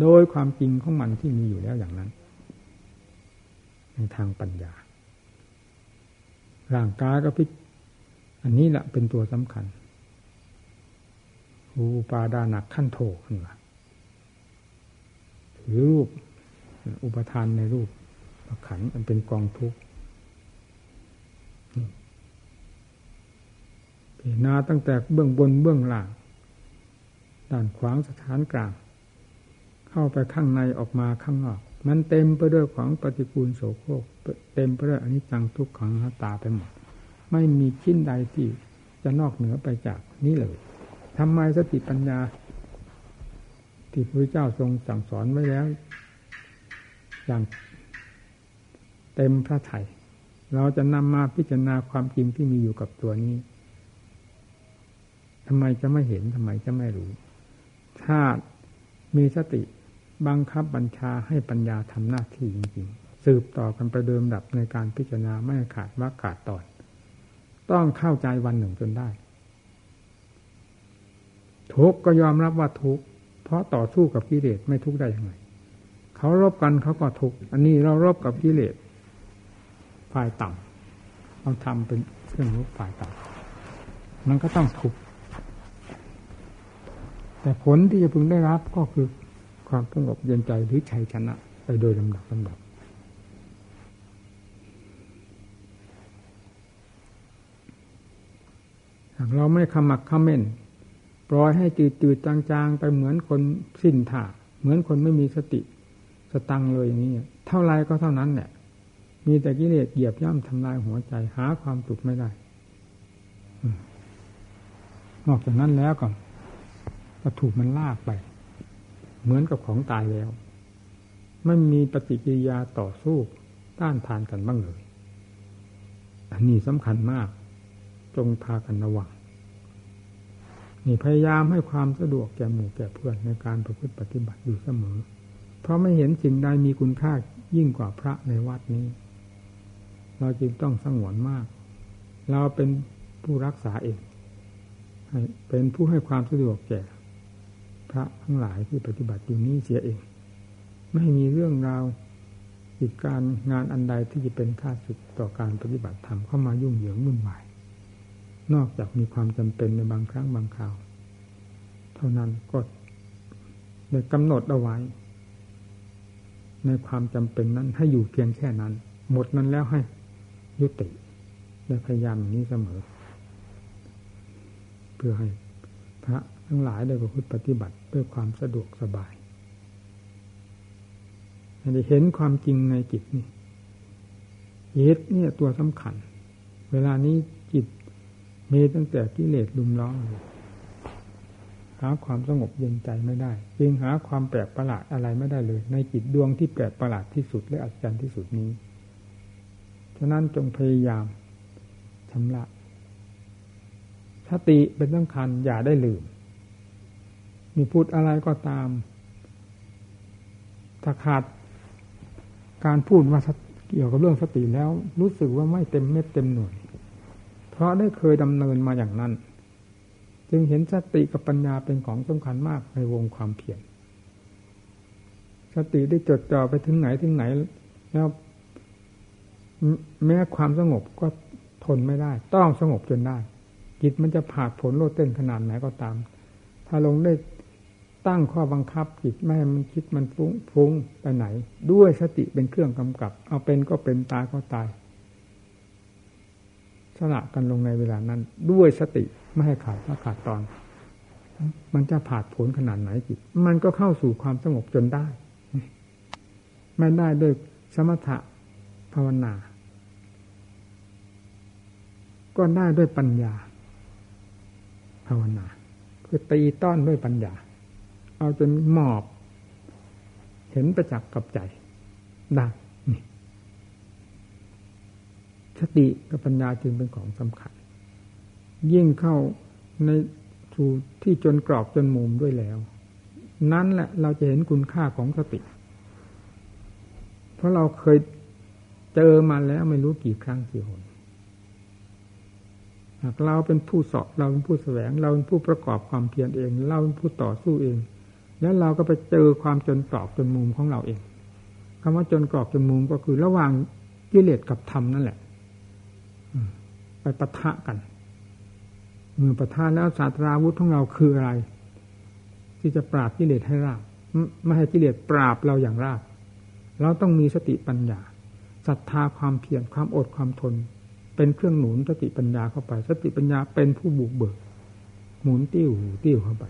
โดยความจริงของมันที่มีอยู่แล้วอย่างนั้น ในทางปัญญา ร่างกายก็พิอันนี้แหละเป็นตัวสำคัญรูปาดานักขั้นโถขึ้นมาถือรูป อุปทานในรูปขันมันเป็นกองทุกข์พินาตั้งแต่เบื้องบนเบื้องล่าง ด้านขวางสถานกลาง เข้าไปข้างในออกมาข้างนอก มันเต็มไปด้วยของปฏิกูลโสโครกเต็มไปด้วยอนิจจังทุกขังหตาไปหมด ไม่มีชิ้นใดที่จะนอกเหนือไปจากนี้เลยทำไมสติปัญญา ที่พระเจ้าทรงสั่งสอนไว้แล้ว อย่างเต็มพระไถ่เราจะนำมาพิจารณาความจริงที่มีอยู่กับตัวนี้ทำไมจะไม่เห็นทำไมจะไม่รู้ ถ้ามีสติบังคับบัญชาให้ปัญญาทำหน้าที่จริงๆ สืบต่อกันไปเดิมดับในการพิจารณาไม่ขาดว่าขาดตอน ต้องเข้าใจวันหนึ่งจนได้ ทุกก็ยอมรับว่าทุกเพราะต่อสู้กับกิเลสไม่ทุกได้ยังไงเขารบกันเขาก็ทุกอันนี้เรารบกับกิเลสฝ่ายต่ำเราทำเป็นเครื่องรบฝ่ายต่ำมันก็ต้องทุกข์ แต่ผลที่จะพึงได้รับก็คือความสงบเย็นใจหรือชัยชนะ ไปโดยลำดับลำดับหากเราไม่ขมักขม้นปล่อยให้จืดจืดจางๆ ไปเหมือนคนสิ้นท่าเหมือนคนไม่มีสติ สตังเลยอย่างนี้ เท่าไรก็เท่านั้นเนี่ยมีแต่กิเลสเหยียบย่ำทำลายหัวใจหาความสุขไม่ได้นอกจากนั้นแล้วก็ ก็ถูกมันลากไป เหมือนกับของตายแล้ว ไม่มีปฏิกิริยาต่อสู้ต้านทานกันบ้างเลย อันนี้สำคัญมาก จงพากันระวังนี่พยายามให้ความสะดวกแก่หมู่แก่เพื่อนในการประพฤติปฏิบัติอยู่เสมอ เพราะไม่เห็นสิ่งใดมีคุณค่ายิ่งกว่าพระในวัดนี้ เราจึงต้องสงวนมาก เราเป็นผู้รักษาเองเป็นผู้ให้ความสะดวกแก่ พระทั้งหลายที่ปฏิบัติอยู่นี้เสียเอง ไม่มีเรื่องราวกิจการงานอันใดที่จะเป็นค่าสุดต่อการปฏิบัติธรรมเข้ามายุ่งเหยิงวุ่นวายนอกจากมีความจำเป็นในบางครั้งบางคราว เท่านั้นก็ได้กำหนดเอาไว้ ในความจำเป็นนั้นให้อยู่เพียงแค่นั้น หมดนั้นแล้วให้ยุติและพยายามอย่างนี้เสมอ เพื่อให้พระ ทั้งหลายได้ประพฤติปฏิบัติด้วยความสะดวกสบายได้เห็นความจริงในจิตนี่จิตนี่ยตัวสำคัญ เวลานี้จิตมีตั้งแต่กิเลสลุมล้อมหาความสงบเย็นใจไม่ได้จึงหาความแปลกประหลาดอะไรไม่ได้เลย ในจิตดวงที่แปลกประหลาดที่สุดและอัศจรรย์ที่สุดนี้ฉะนั้นจงพยายามชำระสติเป็นสำคัญอย่าได้ลืม มีพูดอะไรก็ตาม ถ้าขาดการพูดว่าเกี่ยวกับเรื่องสติแล้ว รู้สึกว่าไม่เต็มเม็ดเต็มหน่วย เพราะได้เคยดำเนินมาอย่างนั้น จึงเห็นสติกับปัญญาเป็นของสำคัญมากในวงความเพียรสติได้จดจ่อไปถึงไหนถึงไหน แล้ว แม้ความสงบก็ทนไม่ได้ ต้องสงบจนได้จิตมันจะผ่าผลโลดเต้นขนาดไหนก็ตาม ถ้าลงได้ ตั้งข้อบังคับจิตไม่ให้มันคิดมันฟุ้งฟุ้งไปไหน ด้วยสติเป็นเครื่องกำกับ เอาเป็นก็เป็นตายก็ตายสละกันลงในเวลานั้น ด้วยสติไม่ให้ขาดไม่ขาดตอน มันจะผาดผลขนาดไหนจิต มันก็เข้าสู่ความสงบจนได้ ไม่ได้ด้วยสมถะภาวนา ก็ได้ด้วยปัญญา ภาวนา คือตีต้อนด้วยปัญญา เอาจนหมอบ เห็นประจักษ์กับใจได้นี่สติกับปัญญาจึงเป็นของสำคัญ ยิ่งเข้าในสู่ที่จนกรอบจนมุมด้วยแล้ว นั้นแหละเราจะเห็นคุณค่าของสติ เพราะเราเคยเจอมาแล้วไม่รู้กี่ครั้งกี่หนหากเราเป็นผู้สอบเราเป็นผู้แสวง เราเป็นผู้ประกอบความเพียรเอง เราเป็นผู้ต่อสู้เอง แล้วเราก็ไปเจอความจนกรอบจนมุมของเราเองคำว่าจนกรอบจนมุมก็คือระหว่างกิเลสกับธรรมนั่นแหละไปปะทะกันมือปะทะแล้วศาสตราวุธของเราคืออะไร ที่จะปราบกิเลสให้ราบไม่ให้กิเลสปราบเราอย่างราบเราต้องมีสติปัญญาศรัทธาความเพียรความอดความทน เป็นเครื่องหนุนสติปัญญาเข้าไป สติปัญญาเป็นผู้บุกเบิกหมุนติ้วติ้วเข้าไป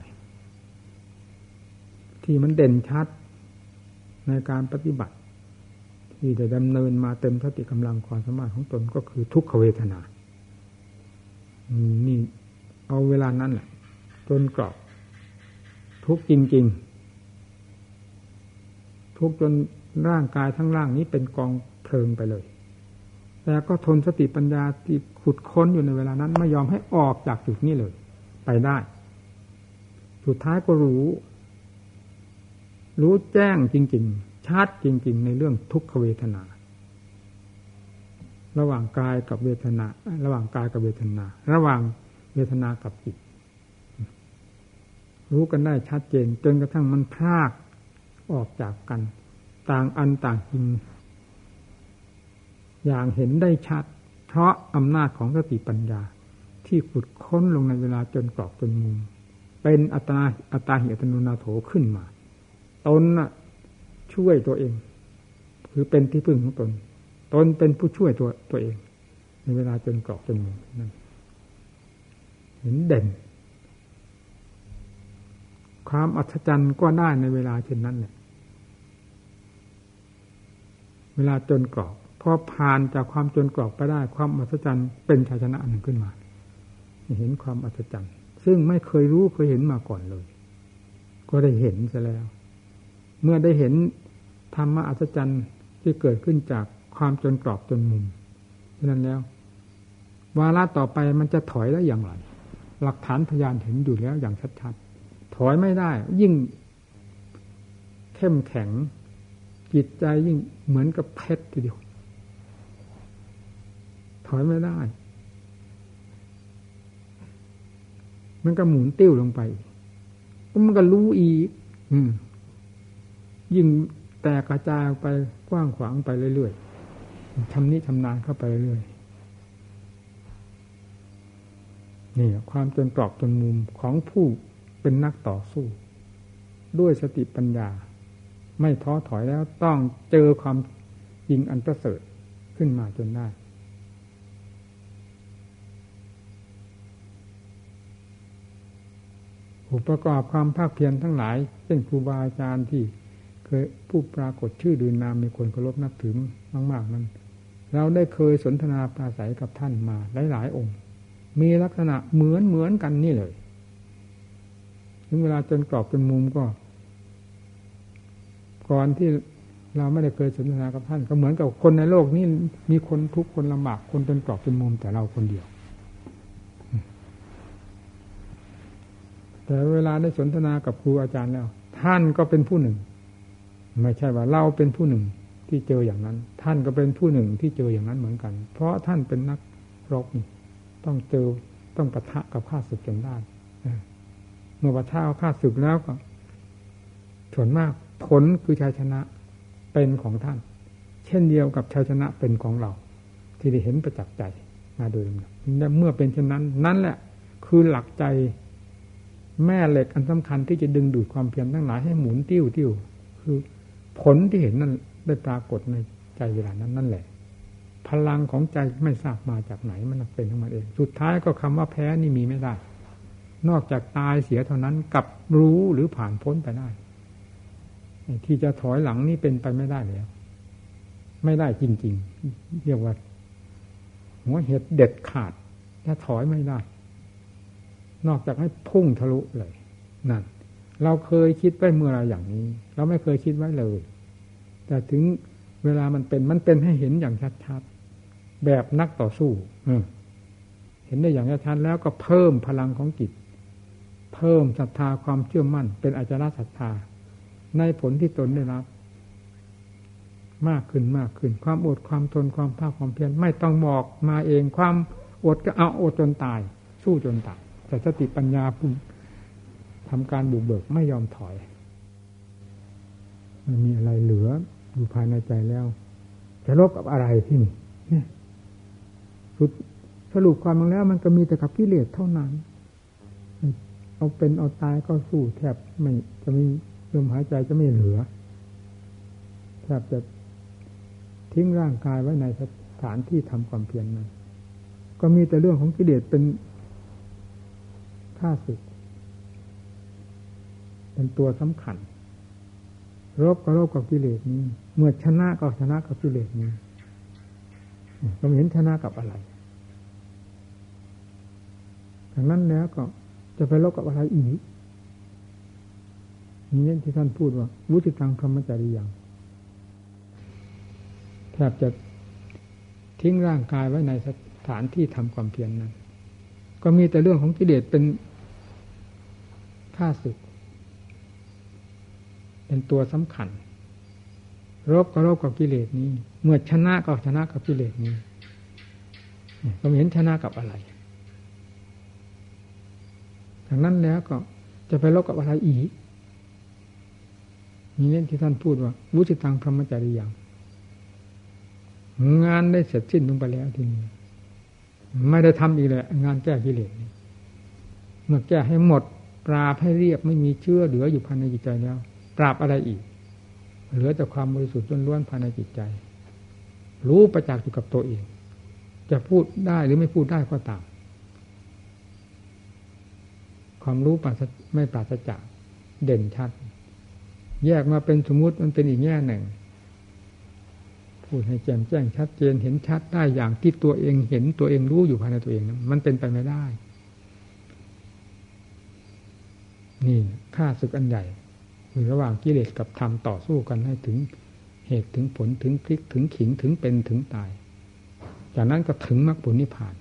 ที่มันเด่นชัดในการปฏิบัติ ที่ได้ดำเนินมาเต็มสติกำลังความสามารถของตนก็คือทุกขเวทนา นี่เอาเวลานั้นแหละจนกรอบ ทุกจริง ๆ ทุกจนร่างกายทั้งร่างนี้เป็นกองเพลิงไปเลย แต่ก็ทนสติปัญญาที่ขุดค้นอยู่ในเวลานั้น ไม่ยอมให้ออกจากจุดนี้เลย ไปได้ สุดท้ายก็รู้ รู้แจ้งจริง ๆ ชัดจริง ๆ ในเรื่องทุกขเวทนา ระหว่างกายกับเวทนา ระหว่างกายกับเวทนา ระหว่างเวทนากับจิต รู้กันได้ชัดเจน จนกระทั่งมันพลากออกจากกัน ต่างอันต่างจริง อย่างเห็นได้ชัด เพราะอำนาจของสติปัญญาที่ขุดค้นลงในเวลาจนกรอบจนมุม เป็นอัตนาอัตาหิอัตโนนาโถขึ้นมา ตนน่ะ ช่วยตัวเอง คือเป็นที่พึ่งของตน ตนเป็นผู้ช่วยตัวตัวเอง ในเวลาจนกรอบจนมุมนั่นเห็นเด่น ความอัศจรรย์ก็ได้ในเวลาเช่นนั้นแหละเวลาจนกรอบพอผ่านจากความจนกรอกไปได้ ความอัศจรรย์เป็นชัยชนะหนึ่งขึ้นมาเห็นความอัศจรรย์ ซึ่งไม่เคยรู้เคยเห็นมาก่อนเลย ก็ได้เห็นซะแล้ว เมื่อได้เห็นธรรมะอัศจรรย์ที่เกิดขึ้นจากความจนกรอบจนมุมฉะนั้นแล้ว วาระต่อไปมันจะถอยได้อย่างไร หลักฐานพยานเห็นอยู่แล้วอย่างชัดๆ ถอยไม่ได้ ยิ่งเข้มแข็ง จิตใจยิ่งเหมือนกับเพชรทีเดียว ถอยไม่ได้ มันก็หมุนติ้วลงไป มันก็รู้อีก อืม ยิ่งแตกกระจายไปกว้างขวางไปเรื่อยๆทำนี้ทำนานเข้าไปเรื่อยๆนี่ความจนกรอบจนมุมของผู้เป็นนักต่อสู้ ด้วยสติปัญญา ไม่ท้อถอยแล้วต้องเจอความจริงอันประเสริฐขึ้นมาจนได้ผู้ประกอบความภาคเพียรทั้งหลาย เช่นครูบาอาจารย์ที่ เคยผู้ปรากฏชื่อดืนนามมีคนเคารพนับถือมาก ๆ นั้น เราได้เคยสนทนาปราศัยกับท่านมาหลาย ๆ องค์ มีลักษณะเหมือนเหมือนกันนี่เลยถึงเวลาจนกรอบจนมุมก็ ก่อนที่เราไม่ได้เคยสนทนากับท่าน ก็เหมือนกับคนในโลกนี้มีคนทุกคนลำบากคนจนกรอบจนมุมแต่เราคนเดียว แต่เวลาได้สนทนากับครูอาจารย์แล้ว ท่านก็เป็นผู้หนึ่ง ไม่ใช่ว่าเราเป็นผู้หนึ่งที่เจออย่างนั้น ท่านก็เป็นผู้หนึ่งที่เจออย่างนั้นเหมือนกัน เพราะท่านเป็นนักรบต้องเจอต้องปะทะกับข้าศึกจนได้เมื่อปะทะข้าศึกแล้วก็ส่วนมากผลคือชัยชนะเป็นของท่าน เช่นเดียวกับชัยชนะเป็นของเรา ที่ได้เห็นประจักษ์ใจมาโดยลำดับเมื่อเป็นเช่นนั้น นั่นแหละ คือหลักใจแม่เหล็กอันสำคัญที่จะดึงดูดความเพียรทั้งหลายให้หมุนติ้วติ้วคือ ผลที่เห็นนั้นได้ปรากฏในใจเวลานั้นนั่นแหละ พลังของใจไม่ทราบมาจากไหนมันเป็นของมันเอง สุดท้ายก็คำว่าแพ้นี่มีไม่ได้ นอกจากตายเสียเท่านั้นกับรู้หรือผ่านพ้นไปได้ ที่จะถอยหลังนี่เป็นไปไม่ได้แล้ว ไม่ได้จริง ๆ เรียกว่าหัวเหตุเด็ดขาดจะถอยไม่ได้ นอกจากให้พุ่งทะลุเลย นั่น เราเคยคิดไว้เมื่อไรอย่างนี้ เราไม่เคยคิดไว้เลย แต่ถึงเวลามันเป็นมันเป็นให้เห็นอย่างชัดๆแบบนักต่อสู้เห็นได้อย่างชัดๆแล้วก็เพิ่มพลังของจิต เพิ่มศรัทธาความเชื่อมั่น เป็นอาจารย์ศรัทธา ในผลที่ตนได้รับ มากขึ้นมากขึ้น ความอดความทนความภาคความเพียรไม่ต้องบอกมาเองความอดก็เอาอดจนตาย สู้จนตายแต่สติปัญญาพุ่ทำการบุกเบิกไม่ยอมถอย มันมีอะไรเหลือ อยู่ภายในใจแล้ว จะลบกับอะไรที่นี่เนี่ยสุดสรุปความมาแล้ว มันก็มีแต่กับกิเลสเท่านั้น เอาเป็นเอาตายก็สู้แทบไม่จะมีลมหายใจจะไม่เหลือแทบจะทิ้งร่างกายไว้ในสถานที่ทำความเพียรนั้น ก็มีแต่เรื่องของกิเลสเป็นข้าศึกเป็นตัวสำคัญ รบก็รบกับกิเลสนี้ เมื่อชนะก็ชนะกับกิเลสนี้ก็เห็นชนะกับอะไรดังนั้นแล้วก็จะไปรบกับอะไรอีกนี่ที่ท่านพูดว่าวุติตังธรรมจริยังแทบจะทิ้งร่างกายไว้ในสถานที่ทำความเพียรนนั้น ก็มีแต่เรื่องของกิเลสเป็นข้าศึก เป็นตัวสำคัญ รบก็รบกับกิเลสนี้ เมื่อชนะก็ชนะกับกิเลสนี้ก็เห็นชนะกับอะไรดังนั้นแล้วก็จะไปรบกับอะไรอีกมีเล่นที่ท่านพูดว่าวุติตังพรหมจริยังงานได้เสร็จสิ้นลงไปแล้วทีนี้ ไม่ได้ทำอีกเลยงานแก้กิเลสเมื่อแก้ให้หมด ปราบให้เรียบไม่มีเชื่อเหลืออยู่ภายในจิตใจแล้ว ปราบอะไรอีก เหลือแต่ความบริสุทธิ์ล้วนๆภายในจิตใจ รู้ประจักษ์อยู่กับตัวเอง จะพูดได้หรือไม่พูดได้ก็ตาม ความรู้ปราศไม่ปราศจากเด่นชัด แยกมาเป็นสมมุติมันเป็นอีกแง่หนึ่ง พูดให้แจ่มแจ้งชัดเจนเห็นชัดได้อย่างที่ตัวเองเห็นตัวเองรู้อยู่ภายในตัวเองมันเป็นไปไม่ได้นี่ค่าศึกอันใหญ่ คือระหว่างกิเลสกับธรรมต่อสู้กันให้ถึงเหตุถึงผลถึงคลิกถึงขิงถึงเป็นถึงตาย จากนั้นก็ถึงมรรคผลนิพพาน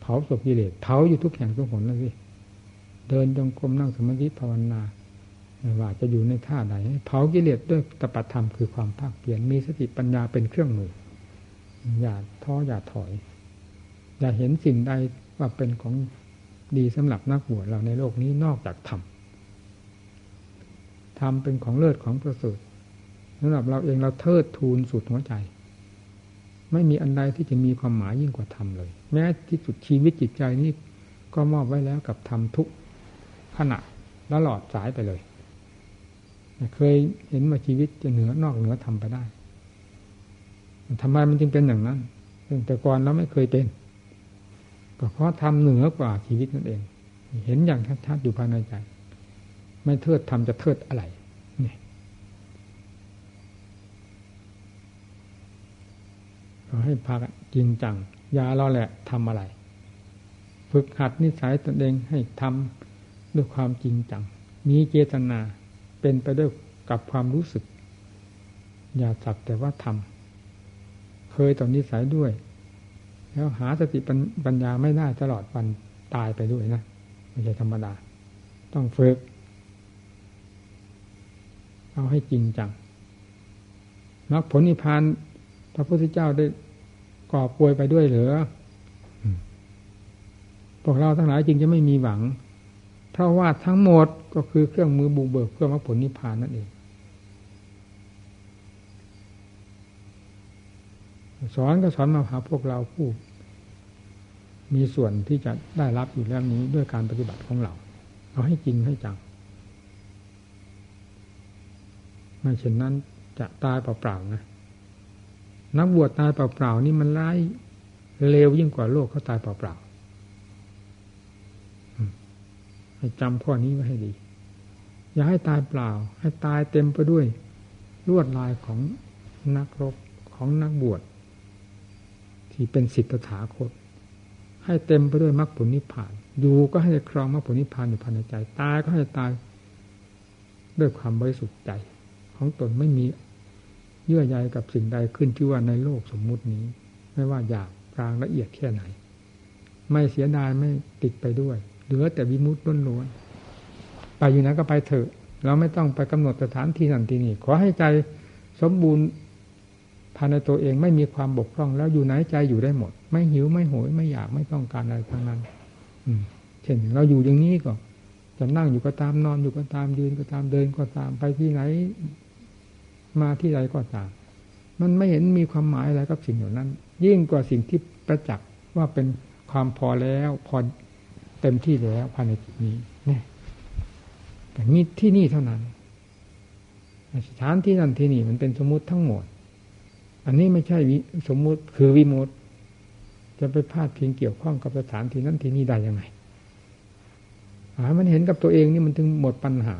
เผาศพกิเลสเผาอยู่ทุกแห่งทุกหนแล้วสิเดินจงกรมนั่งสมาธิภาวนาว่าจะอยู่ในท่าใดเผากิเลสด้วยตปธรรมคือความภาคเปลี่ยนมีสติปัญญาเป็นเครื่องมือ อย่าท้ออย่าถอย อย่าเห็นสิ่งใดว่าเป็นของ ดีสำหรับนักบวชเราในโลกนี้นอกจากธรรมธรรมเป็นของเลิศของประเสริฐสำหรับเราเองเราเทิดทูนสุดหัวใจ ไม่มีอันใดที่จะมีความหมายยิ่งกว่าธรรมเลย แม้ที่สุดชีวิตจิตใจนี้ก็มอบไว้แล้วกับธรรมทุกขณะตลอดสายไปเลยเคยเห็นว่าชีวิตจะเหนือนอกเหนือทำไปได้ทำไมมันจึงเป็นอย่างนั้นแต่ก่อนเราไม่เคยเป็น ก็เพราะทำเหนือกว่าชีวิตนั่นเอง เห็นอย่างชัดๆอยู่ภายในใจ ไม่เทิดทำจะเทิดอะไรเนี่ยเราให้พักจริงจังยาเราแหละทำอะไร ฝึกหัดนิสัยตนเองให้ทำด้วยความจริงจัง มีเจตนาเป็นไปด้วยกับความรู้สึก อย่าสักแต่ว่าทำเคยต่อนนิสัยด้วย แล้วหาสติปัญญาไม่ได้ตลอดวันตายไปด้วยนะไม่ใช่ธรรมดา ต้องฝึก เอาให้จริงจังมรรคผลนิพพานพระพุทธเจ้าได้ก่อป่วยไปด้วยเหรือพวกเราทั้งหลายจริงจะไม่มีหวัง เพราะว่าทั้งหมดก็คือเครื่องมือบุกเบิกเพื่อมรรคผลนิพพานนั่นเองสอนก็สอนมาหาพวกเราผู้ มีส่วนที่จะได้รับอยู่แล้วนี้ด้วยการปฏิบัติของเรา เอาให้จริงให้จังไม่เช่นนั้นจะตายเปล่าๆนะนักบวชตายเปล่าๆนี่มันร้ายเลวยิ่งกว่าโลกเขาตายเปล่าให้จำข้อนี้ไว้ให้ดี อย่าให้ตายเปล่า ให้ตายเต็มไปด้วยลวดลายของนักรบของนักบวชที่เป็นสิทธถาคต ให้เต็มไปด้วยมรรคผลนิพพาน อยู่ก็ให้ครองมรรคผลนิพพานอยู่ภายในใจ ตายก็ให้ตาย ด้วยความบริสุทธิ์ใจ ของตนไม่มีเยื่อใยกับสิ่งใดขึ้นที่ว่าในโลกสมมุตินี้ ไม่ว่าหยาบกลางละเอียดแค่ไหน ไม่เสียดายไม่ติดไปด้วย เหลือแต่วิมุตต์ล้วนๆไปอยู่ไหนก็ไปเถอะ เราไม่ต้องไปกำหนดสถานที่นั่นที่นี่ขอให้ใจสมบูรณ์ ภายในตัวเองไม่มีความบกพร่อง แล้วอยู่ไหนใจอยู่ได้หมด ไม่หิวไม่โหยไม่อยากไม่ต้องการอะไรทั้งนั้น อืเช่นเราอยู่อย่างนี้ก็จะนั่งอยู่ก็ตามนอนอยู่ก็ตามยืนก็ตามเดินก็ตามไปที่ไหน มาที่ใดก็ตาม มันไม่เห็นมีความหมายอะไรกับสิ่งเหล่านั้น ยิ่งกว่าสิ่งที่ประจักษ์ว่าเป็นความพอแล้วพอเต็มที่แล้วภายในจิตนี้นี่แต่มีที่นี่เท่านั้นสถานที่นั่นที่นี่มันเป็นสมมติทั้งหมด อันนี้ไม่ใช่สมมุติคือวิมุตจะไปพาดเพียงเกี่ยวข้องกับสถานที่นั้นที่นี่ได้ยังไงหามันเห็นกับตัวเองนี่มันถึงหมดปัญหา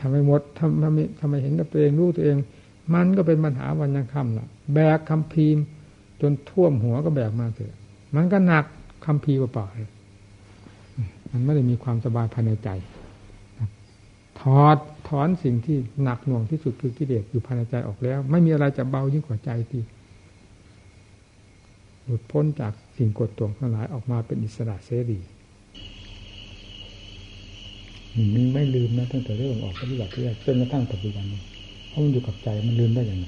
ทำไมหมดทำทำไมทำไมเห็นกับตัวเองรู้ตัวเอง มันก็เป็นปัญหาวันยังค่ำล่ะ แบกคำพีมจนท่วมหัวก็แบกมาเถอะ มันก็หนักคำพีเปล่าๆมันไม่ได้มีความสบายภายในใจ ถอดถอนสิ่งที่หนักหน่วงที่สุดคือกิเลสอยู่ภายในใจออกแล้ว ไม่มีอะไรจะเบายิ่งกว่าใจที่หลุดพ้นจากสิ่งกดตวงทั้งหลายออกมาเป็นอิสระเสรีมันไม่ลืมนะตั้งแต่เรื่องออกปฏิบัติที่จนกระทั่งปัจจุบันนี้เพราะมันอยู่กับใจมันลืมได้อย่างไร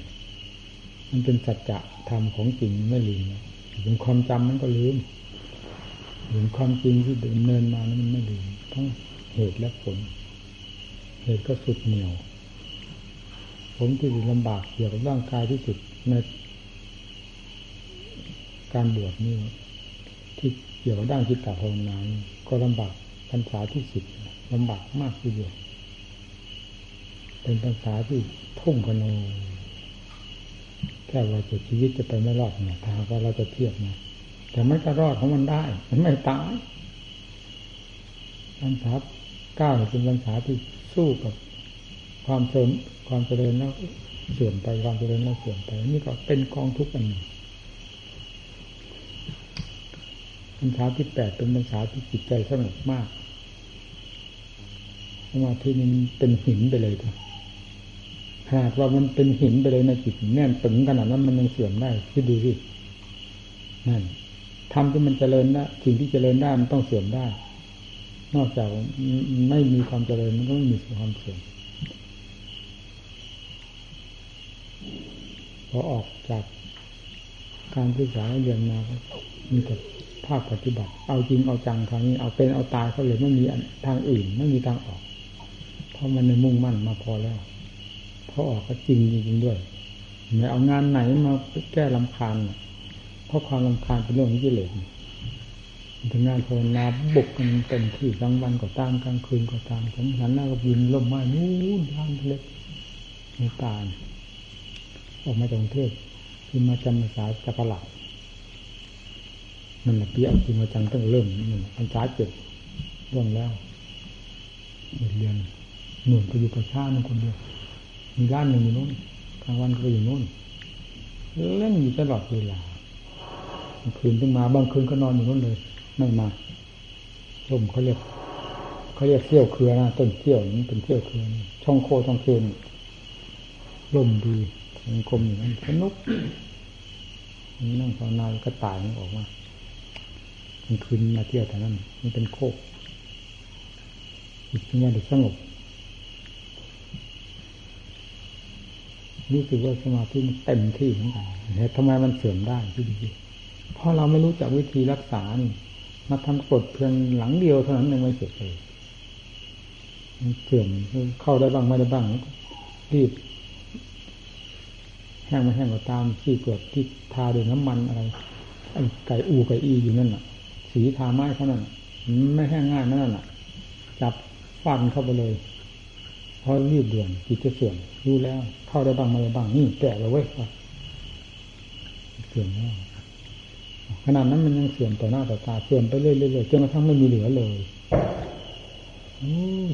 มันเป็นสัจจะธรรมของจริงไม่ลืมนะถึงความจำมันก็ลืมถึงความจริงที่ดำเนินมานั้นมันไม่ลืมทั้งเหตุและผล เหตุก็สุดเหนียว ผมที่ลำบากเกี่ยวกับร่างกายที่สุดในการบวชนี่ที่เกี่ยวกับด้านจิตตภาวนาก็ลำบากพรรษาที่สิบลำบากมากทีเดียวเป็นภาษาที่ทุ่งพนแค่ว่าจะชีวิตจะไปไม่รอดเนี่ยถ้าว่าเราจะเทียบนะแต่ไม่ก็รอดของมันได้ มันไม่ตายพรรษาเก้าเป็นพรรษาที่ สู้กับความเสริมความเจริญแล้วเสื่อมไปความเจริญแล้วเสื่อมไปนี่ก็เป็นกองทุกข์อันหนึ่งพรรษาที่แปดเป็นพรรษาที่จิตใจสงบมากสมาธินี้เป็นหินไปเลยครับหากว่ามันเป็นหินไปเลยในจิตแน่นตึงขนาดนั้นมันยังเสื่อมได้คิดดูสินั่นทำที่มันเจริญได้สิ่งที่เจริญได้มันต้องเสื่อมได้ นอกจากไม่มีความเจริญมันก็ไม่มีความเสื่อมพอออกจากการศึกษาเรียนมามีแต่ภาคปฏิบัติ เอาจริงเอาจังคราวนี้ เอาเป็นเอาตายเขาเลยไม่มีทางอื่นไม่มีทางออก เพราะมันในมุ่งมั่นมาพอแล้วพอออกก็จริงจริงด้วยไม่เอางานไหนมาแก้ลำคาญเพราะความลำคาญเป็นเรื่องของกิเลส ถึงงานภาวนาบุกกันเต็มที่กลางวันก็ตามกลางคืนก็ตามผมหันหน้าก็ยินลมมานู้นทางทะเลในตาออกมาจากกรุงเทพคือมาจำภาษาจักรหลักมันละปีเอาจริงมาจังต้องเริ่มหนึ่งพันษาเจ็ดร่วงแล้วเรียนหนุ่มก็อยู่ประชาหนึ่งคนเดียวมีร้านหนึ่งอยู่นู้นกลางวันก็อยู่นู้นเล่นอยู่ตลอดเวลาคืนขึ้นมาบางคืนก็นอนอยู่นู้นเลย ไม่มาลมเขาเรียกเขาเรียกเที่ยวเครือนะต้นเที่ยวนี่เป็นเที่ยวเครือช่องโคช่องเคนลมดีสังคมอย่างนั้นสนุกนี่นั่งภาวนาก็ตายมันออกมากลางคืนมาเที่ยวแต่นั้นมันเป็นโคกอีกอย่างเดสงบรู้สึกว่าสมาธิมันเต็มที่เหมือนกันเหตุทำไมมันเสื่อมได้ที่ดีเพราะเราไม่รู้จักวิธีรักษานี่ มาทำกดเพียงหลังเดียวเท่านั้นยังไม่เสร็จเลยมันเสื่อมเข้าได้บ้างไม่ได้บ้างรีบแห้งไม่แห้งก็ตามที่เกิดที่ทาด้วยน้ำมันอะไรไอ้ไก่อูไก่อีอยู่นั่นน่ะ สีทาไม้เท่านั้นไม่แห้งง่ายนั่นน่ะ จับฟันเข้าไปเลยเพราะรีบด่วนจิตจะเสื่อมรู้แล้ว เข้าได้บ้างไม่ได้บ้างนี่แก่แล้วเว้ยเสื่อมแล้ว นาดนั้นมันยังเสื่อมต่อหน้าต่อตาเสื่อมไปเรื่อยๆจนกระทั่งไม่มีเหลือเลย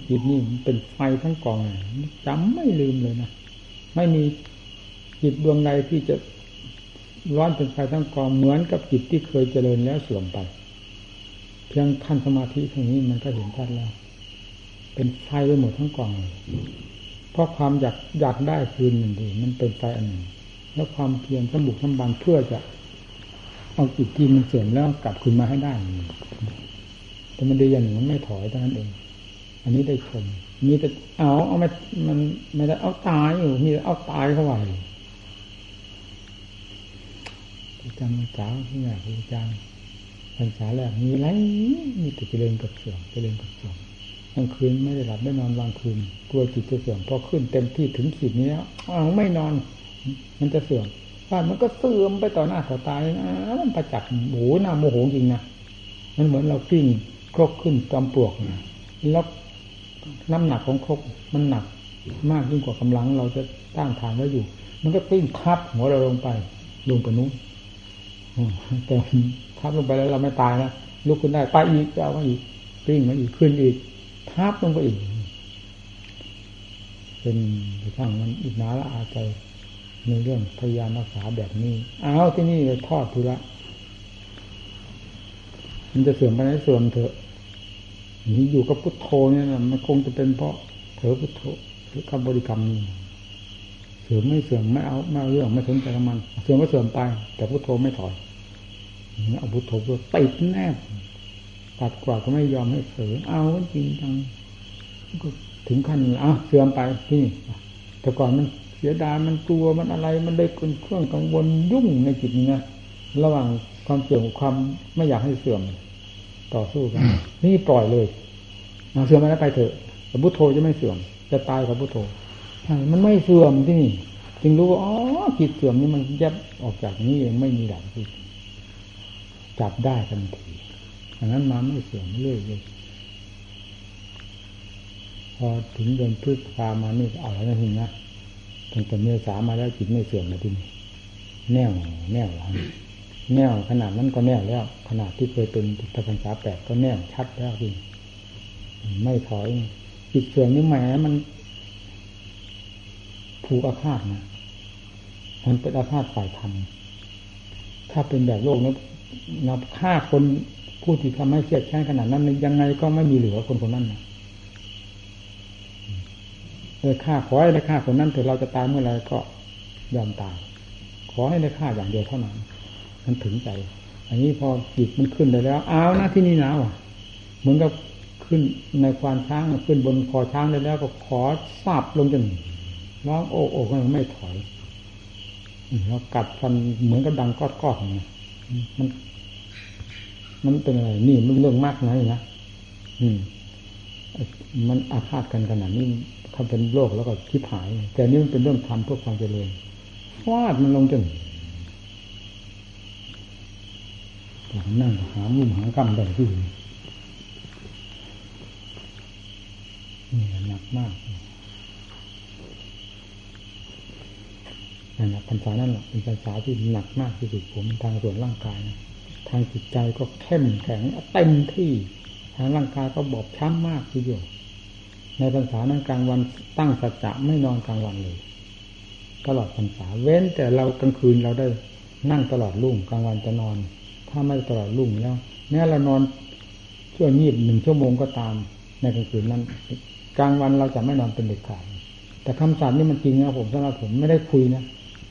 จิตนี่เป็นไฟทั้งกองจำไม่ลืมเลยนะไม่มีจิตดวงใดที่จะร้อนเป็นไฟทั้งกองเหมือนกับจิตที่เคยเจริญแล้วเสื่อมไป เพียงขั้นสมาธิเท่านี้มันก็เห็นชัดแล้ว เป็นไฟไปหมดทั้งกองเลยเพราะความอยากอยากได้คืนหนึ่งดีมันเป็นไฟอันหนึ่งแล้วความเพียรสมบุกสมบันเพื่อจะ เอาจิตที่มันเสื่อมแล้วกลับคืนมาให้ได้แต่มันดีอย่างหนึ่งมันไม่ถอยเท่านั้นเอง อันนี้ได้ชม มีแต่เอาเอาไม่มันไม่ได้เอาตายอยู่ มีแต่เอาตายเข้าไว้อาจารย์สาที่ไหนอาจารย์พรรษาแรกมีไรมีแต่เจริญกับเสื่อมเจริญกับเสื่อมกลางคืนไม่ได้หลับไม่นอนวางคืนกลัวจิตจะเสื่อมพอขึ้นเต็มที่ถึงขีดนี้แล้วเอาไม่นอน มันจะเสื่อม บ้านมันก็เสื่อมไปต่อหน้าต่อตายนะมันประจักษ์โหหน้าโมโหจริงนะมันเหมือนเรากิ้งครกขึ้นจอมปลวกนะแล้วน้ำหนักของครกมันหนัก มากยิ่งกว่ากำลังเราจะต้านทานไว้อยู่ มันก็ปิ้งทับหัวเราลงไปลงไปนู้นแต่ทับลงไปแล้วเราไม่ตายนะลุกขึ้นได้ไปอีกจะเอามาอีกปิ้งมาอีกขึ้นอีกทับลงไปอีก เป็นทั้งมันอีกนาละอาใจ ในเรื่องพยายามรักษาแบบนี้เอาที่นี่เลยทอดทุระมันจะเสื่อมไปไหนเสื่อมเถอะนี่อยู่กับพุทโธเนี่ยนะมันคงจะเป็นเพราะเถอพุทโธหรือคำบริกรรมนี้เสื่อมไม่เสื่อมไม่เอาไม่เอาเรื่องไม่สนใจกับมันเสื่อมก็เสื่อมไป แต่พุทโธไม่ถอยเอาพุทโธเพื่อติดแนบตัดกว่าก็ไม่ยอมให้เสื่อเอาจริงจังก็ถึงขั้นอะเสื่อมไปที่แต่ก่อนมัน สียดายมันกลัวมันอะไรมันได้เป็นเครื่องกังวลยุ่งในจิตนี่นะระหว่างความเสื่อมความไม่อยากให้เสื่อมต่อสู้กันนี่ปล่อยเลยเอาเสื่อมมาแล้วไปเถอะแต่พุทโธจะไม่เสื่อม จะตายกับพุทโธมันไม่เสื่อมที่นี่ จึงรู้ว่าอ๋อจิตเสื่อมนี่มันยับออกจากนี้เองไม่มีหลักที่จับได้ทันทีอันนั้นมาไม่เสื่อมเรื่อยเลยพอถึงเดือนพฤษภามานี่เอาแล้วนะทีนะ ตั้งแต่เมษามาแล้วจิตไม่เสื่อมเลยทีนี้แน่วแน่วแล้วแน่วขนาดนั้นก็แน่วแล้ว ขนาดที่เคยเป็นตะพันษาแปดก็แน่วชัดแล้วทีไม่ถอยจิตเสื่อมนี่แหมมันผูกอาฆาตนะมันเป็นอาฆาตฝ่ายธรรมถ้าเป็นแบบโลกนี้นับฆ่าคนผู้ที่ทำให้เสียดแค้นขนาดนั้นยังไงก็ไม่มีเหลือคนคนนั้นนะ เลยฆ่าขอให้ได้ฆ่าคนนั้นถึงเราจะตายเมื่อไรก็ยอมตาย ขอให้ได้ฆ่าอย่างเดียวเท่านั้น มันถึงใจ อันนี้พอจิตมันขึ้นได้แล้วเอาหน้าที่นี่นะว่ะเหมือนกับขึ้นในควานช้างขึ้นบนคอช้างได้แล้วก็ขอทราบลงจนร้องโอ้โอ้ก็ไม่ถอยแล้วกัดฟันเหมือนกับดังก้อนๆนะมัน มันเป็นอะไร นี่มันเรื่องมากนะนะอืม มันอาฆาตกันขนาดนี้ ถ้าเป็นโลกแล้วก็คิดหาย แต่นี่มันเป็นเรื่องทำเพื่อความเจริญฟาดมันลงจนหลังนั่งหามุมหากำได้ที่นี่หนักมากนั่นแหละพรรษานั่นแหละเป็นพรรษาที่หนักมากที่สุดผมทางส่วนร่างกายนะทางจิตใจก็เข้มแข็งเต็มที่ทางร่างกายก็บอบช้ำมากทีเดียว ในพรรษานั้นกลางวันตั้งสัจจะไม่นอนกลางวันเลย ตลอดพรรษาเว้น แต่เรากลางคืนเราได้นั่งตลอดรุ่งกลางวันจะนอน ถ้าไม่ตลอดรุ่งแล้วแม้เรานอนชั่วยีบหนึ่งชั่วโมงก็ตาม ในกลางคืนนั้น กลางวันเราจะไม่นอนเป็นเด็ดขาดแต่คำสอนนี่มันจริงนะผมสำหรับผมไม่ได้คุยนะ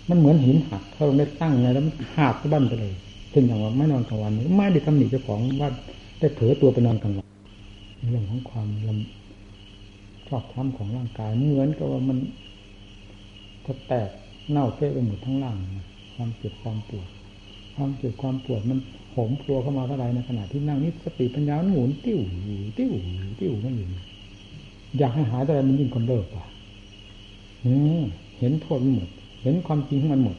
มันเหมือนหินหักถ้าเราได้ตั้งไงแล้วมันหักบ้านไปเลยเช่นอย่างว่าไม่นอนกลางวันไม่ได้ตำหนิเจ้าของว่าได้เผลอตัวไปนอนกลางวันเรื่องของความลำ ชอบทำของร่างกายเหมือนกับว่ามันจะแตกเน่าเฟะไปหมดทั้งร่างความเจ็บความปวดความเจ็บความปวดมันโหมพัวเข้ามาเท่าไรในขณะที่นั่งนี้สติปัญญาหมุนติ้วติ้วติ้วนั่นเองอยากให้หายแต่มันยิ่งกำเริบอะเห็นโทษหมด เห็นความจริงของมันหมด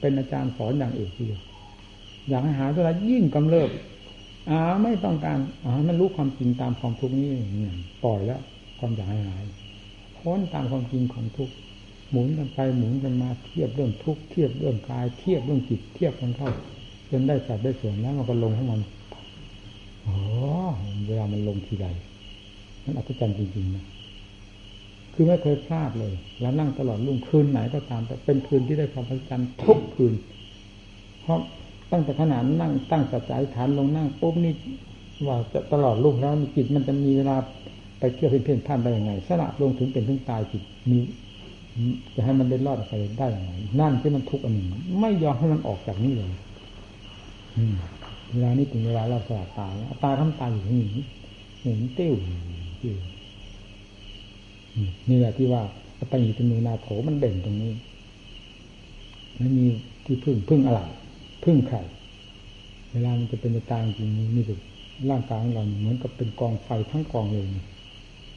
เป็นอาจารย์สอนอย่างเอกทีเดียวอยากให้หาตัวยิ่งกำเริบอ่าไม่ต้องการอ่ามันรู้ความจริงตามความทุกข์นี้เนี่ปล่อยแล้ว ความอยากห้หายพ้นตามความจริงของทุกข์หมุนกันไปหมุนกันมาเทียบเรื่องทุกข์เทียบเรื่องกาย เทียบเรื่องจิตเทียบกันเข้าจนได้สัดได้ส่วนแล้วมันก็ลงของมันโอ้เวลามันลงทีไรมันอัศจรรย์จริงๆนะคือไม่เคยพลาดเลยแล้วนั่งตลอดรุ่งคืนไหนก็ตาม แต่เป็นคืนที่ได้ความพัฒนาทุกคืน เพราะตั้งแต่ขนาดนั่งตั้งสัจจะฐานลงนั่งปุ๊บนี่ว่าจะตลอดลูกแล้วมีจิตมันจะมีเวลา ไปเที่ยวเพ่นพ่านได้ยังไงสละลงถึงเป็นถึงตายจิตมีจะให้มันได้รอดไปได้ยังไงนั่นที่มันทุกข์อันหนึ่งไม่ยอมให้มันออกจากนี่เลยเวลานี้ถึงเวลาเราสละตายตายทำตายอยู่นี่เห็นเตี้ยวนี่แหละที่ว่าปัญญาเป็นมือนาโถมันเด่นตรงนี้ไม่มีที่พึ่งพึ่งอะไรพึ่งใครเวลามันจะเป็นตายจริงนี่สุดร่างกายของเราเหมือนกับเป็นกองไฟทั้งกองเลย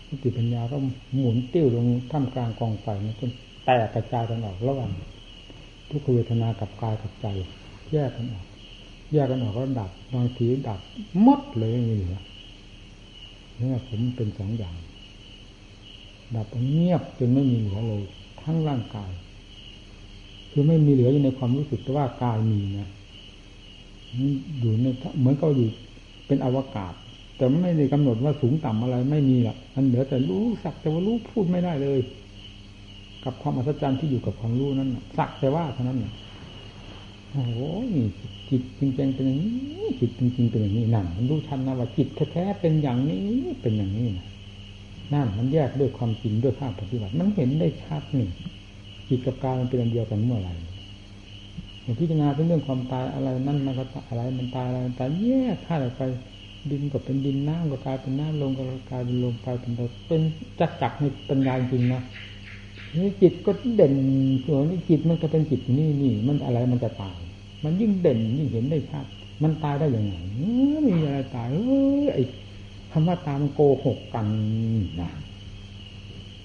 สติปัญญาก็หมุนติ้วลงท่ามกลางกองไฟจนแตกกระจายกันออกระหว่างทุกขเวทนากับกายกับใจ แยกกันออก แยกกันออกก็ดับบางทีดับมดเลยไม่เหลือนี่ผมเป็นสองอย่าง ดับเงียบจนไม่มีเหลือเลย ทั้งร่างกาย คือไม่มีเหลืออยู่ในความรู้สึกแต่ว่ากายมีนะอยู่ในเหมือนก็อยู่เป็นอวกาศ แต่ไม่ได้กำหนดว่าสูงต่ำอะไรไม่มีหรอกมันเหลือแต่รู้สักแต่ว่ารู้พูดไม่ได้เลย กับความอัศจรรย์ที่อยู่กับความรู้นั้นสักแต่ว่าเท่านั้นโอ้โหจิตจริงๆเป็นอย่างนี้จิตจริงๆเป็นอย่างนี้นั่นมันรู้ชันนะว่าจิตแท้ๆเป็นอย่างนี้เป็นอย่างนี้นะนั่นมันแยกด้วยความจริงด้วยภาพปฏิบัติ มันเห็นได้ชัดหนึ่งจิตกับกายมันเป็นอันเดียวกันเมื่อไหร่พิจารณาเรื่องความตายอะไรนั่นมันก็อะไรมันตายอะไรมันตายแยกธาตุออกไป ดินก็เป็นดินน้ำก็กลายเป็นน้ำลมก็กลายเป็นลมไปเป็นเป็นจักจักในปัญญาจริงนะนี่จิตก็เด่นส่วนนี้จิตมันก็เป็นจิตนี่นี่มันอะไรมันจะตาย มันยิ่งเด่นยิ่งเห็นได้ชัดมันตายได้ยังไงมีอะไรตายเออไอ้คำว่าตายมันโกหกกันนะ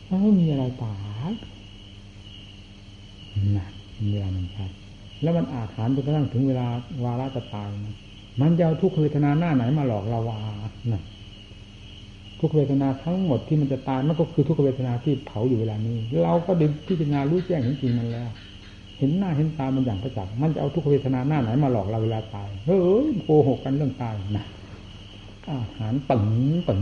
ไม่มีอะไรตายนะเวลามันชัดแล้วมันอาถรรพ์จนกระทั่งถึงเวลาวาระจะตายนะ มันจะเอาทุกขเวทนาหน้าไหนมาหลอกเราวานะทุกเวทนาทั้งหมดที่มันจะตายมันก็คือทุกเวทนาที่เผาอยู่เวลานี้ เราก็ดึงพิจารณารู้แจ้งเห็นจริงมันแล้ว เห็นหน้าเห็นตามันอย่างประจักษ์มันจะเอาทุกเวทนาหน้าไหนมาหลอกเราเวลาตายเฮ้ยโกหกกันเรื่องตายนะอาหารปังปัง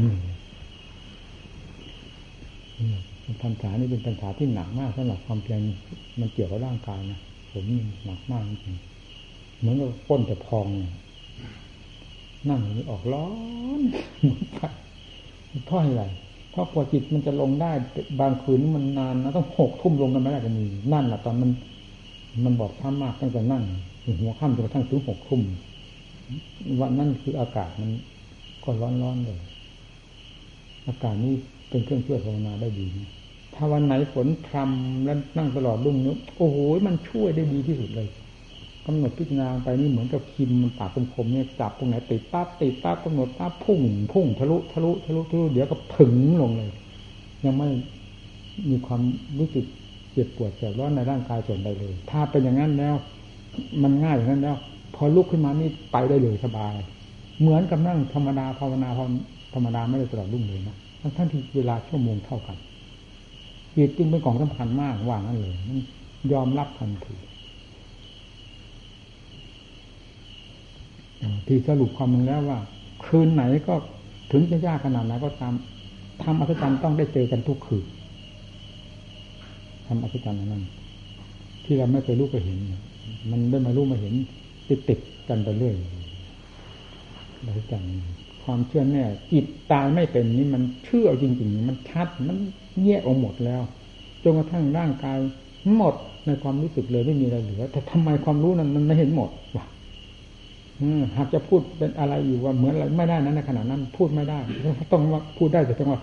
ปัญหานี่เป็นปัญหาที่หนักมากสำหรับความเพียรมันเกี่ยวกับร่างกายนะผมหนักมากจริงเหมือนกับก้นแต่พองนั่ นั่งนี่ออกร้อนเพราะอะไรเพราะพอจิตมันจะลงได้บางคืนมันนานนะต้องหกทุ่มลงกันไม่ได้ก็มีนั่นแหละตอนมันมันบอกท้ามากตั้งแต่นั่งหัวค่ำจนกระทั่งถึงหกทุ่มวันนั่นคืออากาศมันก็ร้อนๆเลย อากาศนี้เป็นเครื่องช่วยภาวนาได้ดีถ้าวันไหนฝนพรำแล้วนั่งตลอดรุ่งนี้โอ้โหมันช่วยได้ดีที่สุดเลย กำหนดพิจารณาไปนี่เหมือนกับคิมมันปากคมๆเนี่ยจับตรงไหนติดปั๊บติดปั๊บกำหนดปั๊บพุ่งพุ่งทะลุทะลุทะลุทะลุเดี๋ยวก็ถึงลงเลย ยังไม่มีความรู้สึกเจ็บปวดแสบร้อนในร่างกายส่วนใดเลย ถ้าเป็นอย่างนั้นแล้ว มันง่ายอย่างนั้นแล้ว พอลุกขึ้นมานี่ไปได้เลยสบาย เหมือนกับนั่งธรรมดาภาวนาธรรมดาไม่ได้ตลอดรุ่งเลยนะทั้งที่เวลาชั่วโมงเท่ากันจิตจึงเป็นของสำคัญมากว่างั้นเลย ยอมรับทันที ที่สรุปความมึงแล้วว่า คืนไหนก็ถึงจะยากขนาดไหนก็ตามทำอัศจรรย์ต้องได้เจอกันทุกคืนทำอัศจรรย์นั้น ที่เราไม่เคยรู้ก็เห็น มันได้มารู้มาเห็น ติดติดกันไปเรื่อยอัศจรรย์ความเชื่อแน่จิตตายไม่เป็นนี่มันเชื่อจริง ๆ มันชัดมันแยกออกหมดแล้วจนกระทั่งร่างกายหมดในความรู้สึกเลยไม่มีอะไรเหลือ แต่ทำไมความรู้นั้นมันไม่เห็นหมดวะ หากจะพูดเป็นอะไรอยู่ว่าเหมือนอะไรไม่ได้นั้นในขณะนั้น พูดไม่ได้ ต้องว่าพูดได้แต่ต้องว่า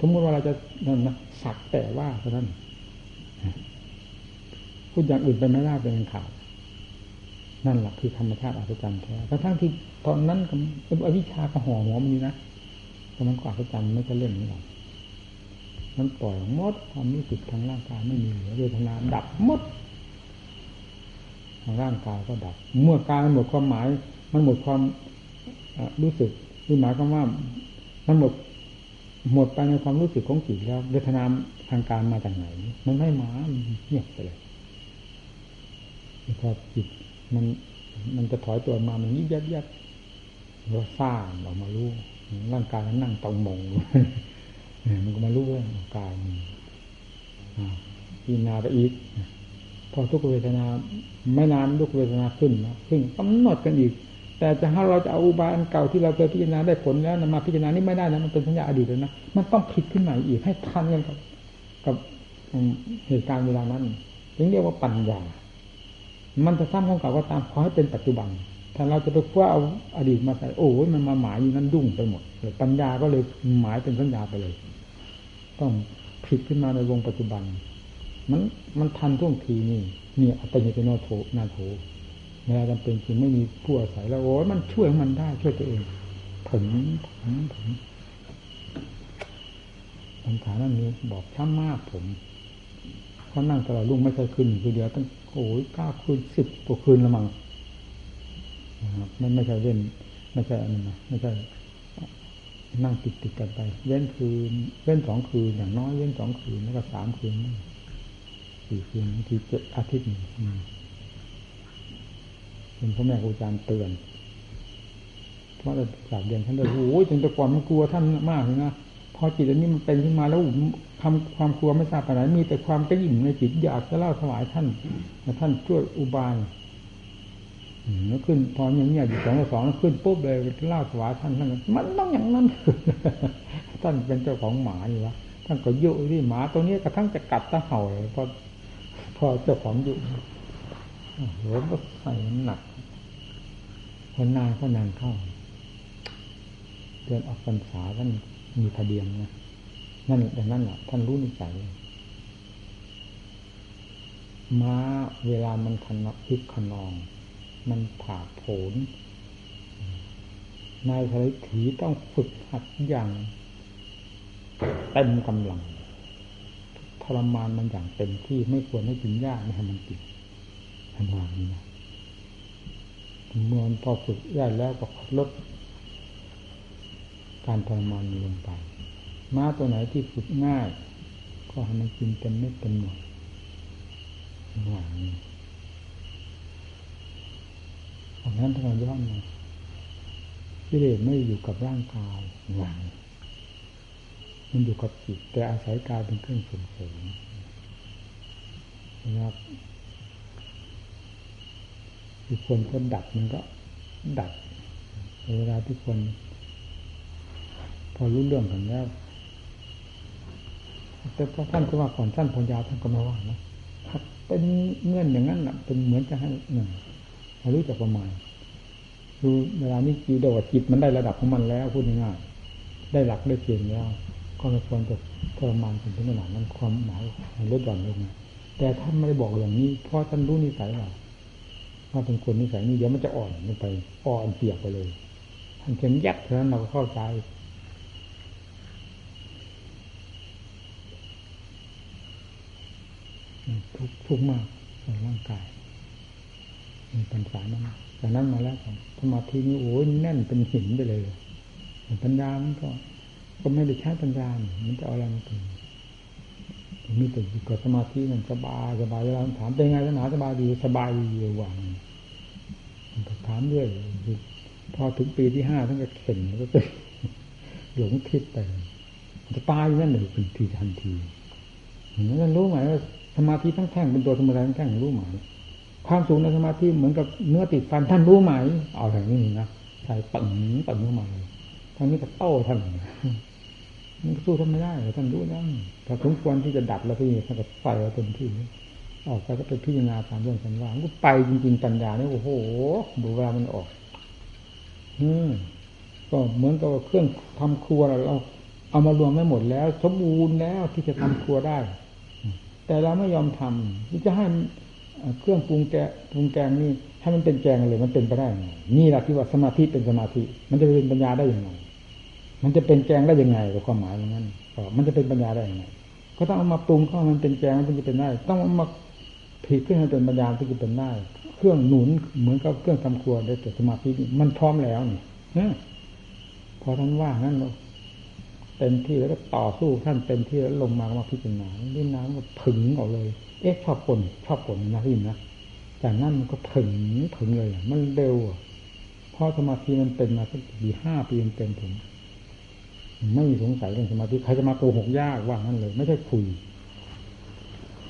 สมมติว่าเราจะนั่นนะสักแต่ว่าเท่านั้น พูดอย่างอื่นไปไม่ได้เป็นข่าวนั่นแหละคือธรรมชาติอัศจรรย์แท้กระทั่งที่ตอนนั้นก็อวิชาก็ห่อหัวมันนี่นะแต่มันก็อัศจรรย์ไม่ใช่เล่นนี่หรอกมันปล่อยมดความรู้สึกทางร่างกายไม่มีเหลือเวทนาดับมดทางร่างกายก็ดับ เมื่อกายหมดความหมาย มันหมดความรู้สึกคือหมายความว่ามันหมดหมดไปในความรู้สึกของจิตแล้วเวทนาทางการมาจากไหน มันไม่มาเงียบไปเลยพอจิตมัน มันจะถอยตัวมามันยิบยับยับเราซ่าออกมารู้ร่างกายมันนั่งตรงมงมันก็มารู้เรื่องกายพิจารณาไปอีก พอทุกเวทนา ไม่นานทุกเวทนาขึ้นนะขึ้นกำหนดกันอีก แต่จะให้เราจะเอาอุบายอันเก่าที่เราเคยพิจารณาได้ผลแล้วนมาพิจารณานี่ไม่ได้นะมันเป็นสัญญาอดีตเลยนะมันต้องผิดขึ้นใหม่อีกให้ทันกันกับกับเหตุการณ์เวลานั้นถึงเรียกว่าปัญญา มันจะซ้ำของเก่าก็ตามขอให้เป็นปัจจุบัน ถ้าเราจะไปคว้าเอาอดีตมาใส่โอ้ยมันมาหมายอยู่นั้นดุ้งไปหมดปัญญาก็เลยหมายเป็นสัญญาไปเลย ต้องผิดขึ้นมาในวงปัจจุบัน มันมันทันท่วงทีนี่เนี่ยอัตยิโนโถนาโถ แม้จำเป็นจริงไม่มีผู้อาศัยแล้วโอ้ยมันช่วยมันได้ช่วยตัวเองผลผลผลปัญหานั้นนี้บอกช้ำมากผมเขานั่งตลอดรุ่งไม่ใช่คืนคือเดียวตั้งโอ้ยเก้าคืนสิบกว่าคืนละมั้งนะครับมันไม่ใช่เว้นไม่ใช่อันนั้นนะไม่ใช่นั่งติดติดกันไป เว้นคืน เว้นสองคืนอย่างน้อยเว้นสองคืนแล้วก็สามคืนสี่คืนบางทีเจ็ดอาทิตย์หนึ่ง เป็นพ่อแม่ครูอาจารย์เตือน เพราะเราสาบเรียนท่านเลยโอ้ยจนแต่ก่อนมันกลัวท่านมากเลยนะพอจิตอันนี้มันเป็นขึ้นมาแล้วทำความกลัวไม่ทราบไปไหนมีแต่ความกระยิ่มในจิตอยากจะเล่าถวายท่านท่านช่วยอุบายแล้วขึ้นพออย่างเงี้ยอยู่สองต่อสองขึ้นปุ๊บเลยเล่าถวายท่านท่านมันต้องอย่างนั้นท่านเป็นเจ้าของหมาอยู่วะท่านก็ยุที่หมาตัวนี้กระทั่งจะกัดตะเห่าเลยพอพอเจ้าของยุ โหก็ใส่หนักคนนานก็นานเข้าเดือนออกพรรษาท่านมีทะเบียนนะนั่นแต่นั่นแหละท่านรู้นิสัยม้าเวลามันคันพึกขนอง มันผ่าโผนนายสารถีต้องฝึกหัดอย่างเต็มกำลังทรมานมันอย่างเต็มที่ไม่ควรให้กินหญ้าไม่ให้มันกิน ทันางนี้เมื่อพอฝึกได้แล้วก็ลดการทรมานลงไปม้าตัวไหนที่ฝึกง่าย ก็ให้มันกินเต็มเม็ดเต็มหน่วยหวังอันนั้นถ้าเราย้อนมากิเลสไม่อยู่กับร่างกายหวังมันอยู่กับจิตแต่อาศัยกายเป็นเครื่องส่งเสริมนะครับ ที่คนก็ดับมันก็ดับเวลาที่คนพอรู้เรื่องกันแล้วแต่พอท่านก็ว่าก่อนท่านพยาวท่านก็มาว่านะเป็นเงื่อนอย่างนั้นแหละเป็นเหมือนจะให้หนึ่งรู้จักประมาณดูเวลานี้จิตโดดจิตมันได้ระดับของมันแล้วพูดง่ายๆได้หลักได้เกณฑ์แล้วก็ไม่ควรจะทรมานถึงขนาดนั้นความหมายลดหย่อนลงแต่ท่านไม่ได้บอกอย่างนี้เพราะท่านรู้นิสัยเรา ว่าเป็นคนนิสัยนี้เดี๋ยวมันจะอ่อนลงไป อ่อนเปียกไปเลยท่านเพียงยัดเท่านั้นเราก็เข้าใจทุกทุกมากในร่างกาย มีปัญหานั้นจากนั้นมาแล้วสมาธินี้โอ้ยแน่นเป็นหินไปเลยปัญญามันก็ ก็ไม่ได้ใช้ปัญญา มันจะเอาอะไรมาเป็น มีแต่อยู่กับสมาธิมันสบายสบายเวลาถามเป็นไงสนาสบายดีสบายดีอยู่วางมันถามเรื่อยพอถึงปีที่ห้าท่านก็เข็นก็เป็หลงทิศไปจะตายนั่นเลยเป็นทีทันทีนั้นรู้ไหมว่าสมาธิทั้งแท่งเป็นตัวธรรมดาทั้งแท่งรู้ไหมความสูงในสมาธิเหมือนกับเนื้อติดฟันท่านรู้ไหมเอาอย่างนี้นะใส่ปังปังเข้ามาเลยท่านนี้ก็โต้ท่าน มันสู้ท่านไม่ได้ท่านรู้นั่นถ้าสมควรที่จะดับแล้วพี่ท่านก็ไฟเอาเต็มที่ออกไปก็ไปพิจารณาตามเรื่องสันว่างก็ไปจริงๆปัญญาเนี่ยโอ้โหดูเวลามันออก อืมก็เหมือนกับเครื่องทำครัวเราเอามารวมไม่หมดแล้ว สมบูรณ์แล้วที่จะทำครัวได้ แต่เราไม่ยอมทำจะให้เครื่องปรุงแกปรุงแกงนี่ให้มันเป็นแกงเลย มันเป็นไปได้ไงนี่แหละที่ว่าสมาธิเป็นสมาธิ มันจะเป็นปัญญาได้อยังไง มันจะเป็นแกงได้ยังไงกับความหมายอย่างนั้นมันจะเป็นปัญญาได้ยังไงก็ต้องเอามาปรุงเข้ามันเป็นแกงมันจะเป็นได้ ต้องเอามาผิดขึ้นให้เป็นปัญญาถึงจะเป็นได้ เครื่องหนุนเหมือนกับเครื่องทำครัวได้แต่สมาธิมันพร้อมแล้วนี่พอท่านว่านั้นเต็มที่แล้วก็ต่อสู้ท่านเต็มที่แล้วลงมามาพิจารณาดินน้ำก็ถึงออกเลย เอ๊ะชอบปนชอบปนนะพี่นะจากนั้นมันก็ถึงถึงเลยมันเร็วพราะสมาธิมันเป็นมาสักปีห้าปีเต็มผม ไม่มีสงสัยเรื่องสมาธิใครจะมาโกหกยากว่างั้นเลย ไม่ใช่คุย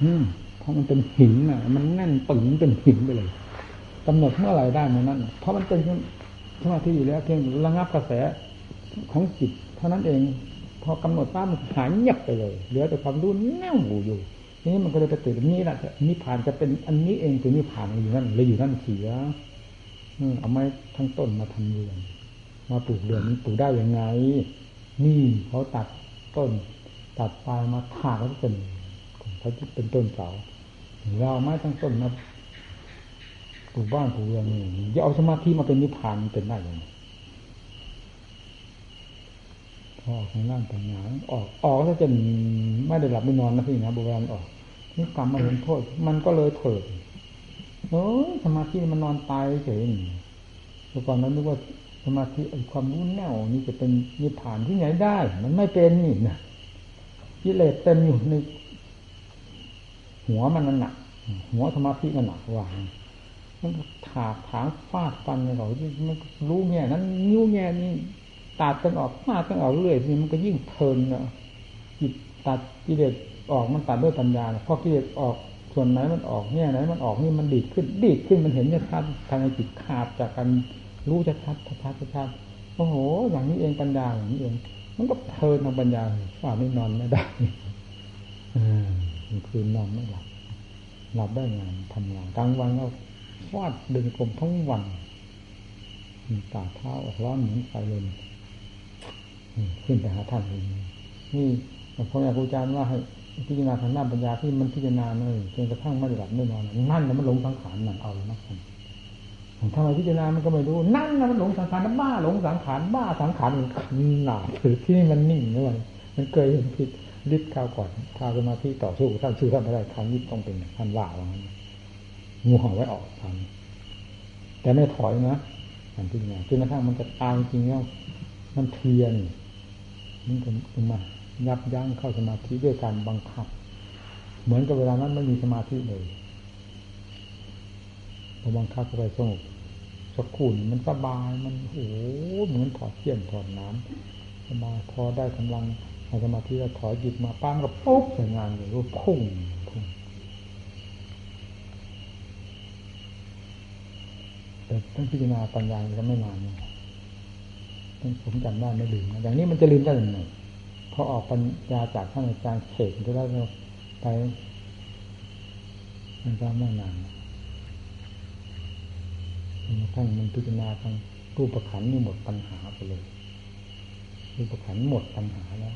อืมเพราะมันเป็นหินอะ มันแน่นปึงเป็นหินไปเลยกำหนดเมื่อไหร่ได้เมื่อนั้นเพราะมันเป็นสมาธิอยู่แล้วเพียงระงับกระแสของจิตเท่านั้นเอง พอกำหนดป้ามันหายเงียบไปเลยเหลือแต่ความรู้แน่วอยู่ทีนี้มันก็เลยไปติดนี้แหละนิพพานจะเป็นอันนี้เองคือนิพพานอยู่นั่นเลยอยู่นั่นเสียเอาไม้ทั้งต้นมาทำเรือนมาปลูกเรือนปลูกได้ยังไง นี่เขาตัดต้น ตัดปลายมาถากแล้วเป็นเขาเป็นต้นเสาเราไม้ทั้งต้นมาปลูกบ้านปลูกเรือนนี่จะเอาสมาธิมาเป็นนิพพานเป็นได้ยังไงพอของร่างปัญญาออกออกถ้าจะไม่ได้หลับไม่นอนนะพี่นะโบราณออกนี่กรรมมาเห็นโทษ มันก็เลยเถิดโอ้สมาธิมันนอนตายเฉยเมื่อก่อนนั้นนึกว่า มาธิความรู้แน่วนี่จะเป็นนิพพานที่ไหนได้ มันไม่เป็นนี่นะกิเลสเต็มอยู่ในหัวมันนั่นหนักหัวสมาธิมันหนักวางมันถากถางฟาดฟันเขาที่มันรู้แง่นั้นนิ้วแง่นี้ตัดกันออกฟาดกันออกเรื่อยนี่มันก็ยิ่งเพลินนะจิตตัดกิเลสออกมันตัดด้วยปัญญาพอกิเลสออกส่วนไหนมันออกแง่ไหนมันออกนี่มันดีดขึ้นดีดขึ้นมันเห็นชัดทางจิตขาดจากการ รู้ชัดชัดชัดชัดโอ้โห อย่างนี้เองปัญญาอย่างนี้เอง มันก็เพลินทางปัญญาฝ่าไม่นอนไม่ได้อ่าคืนนอนไม่หลับหลับได้งานทำงานกลางวันก็ฟาดเดินกลมทั้งวันตาเท้าร้อนเหมือนไฟเลยขึ้นไปหาท่านเลยนี่พระอาจารย์ว่าให้พิจารณาทางด้านปัญญาที่มันพิจารณาเลยจนกระทั่งไม่หลับไม่นอนนั่นแล้วมันลงสังขารนั่นเอาแล้วนะ ทำไมพิจารณามันก็ไม่รู้ นั่นนะมันหลงสังขารบ้าหลงสังขารบ้าสังขารมันหนาถือที่นี่มันนิ่งด้วยมันเคยเห็นผิดฤทธิ์ข้าวก่อนพาสมาธิต่อสู้ท่านชื่อท่านไม่ได้ครั้งนี้ต้องเป็นท่านว่าว่างูเห่าไว้ออกทำแต่ไม่ถอยนะท่านพิจารณาจนกระทั่งมันจะตายจริงแล้วมันเทียนมันก็มายับยั้งเข้าสมาธิด้วยการบังคับ เหมือนกับเวลานั้นไม่มีสมาธิเลย พอบังคับเข้าไปสงบสักคุณมันสบายมันโอ้เหมือนถอดเที่ยนถอดน้ำสบาพอได้กำลังอาสมาธิแล้วถอยจิตมาปั้งก็ปุ๊บใส่งานเลยรู้พุ่งพุ่งแต่ต้องพิจารณาปัญญาก็ไม่นานผมจำได้ไม่ลืมอย่างนี้มันจะลืมได้ยังไงพอออกปัญญาจากท่านอาจารย์เขตก็ได้ไปมันก็ไม่นาน ท่านมันพิจารณาทางรูปขันนี่หมดปัญหาไปเลย รูปขันหมดปัญหาแล้ว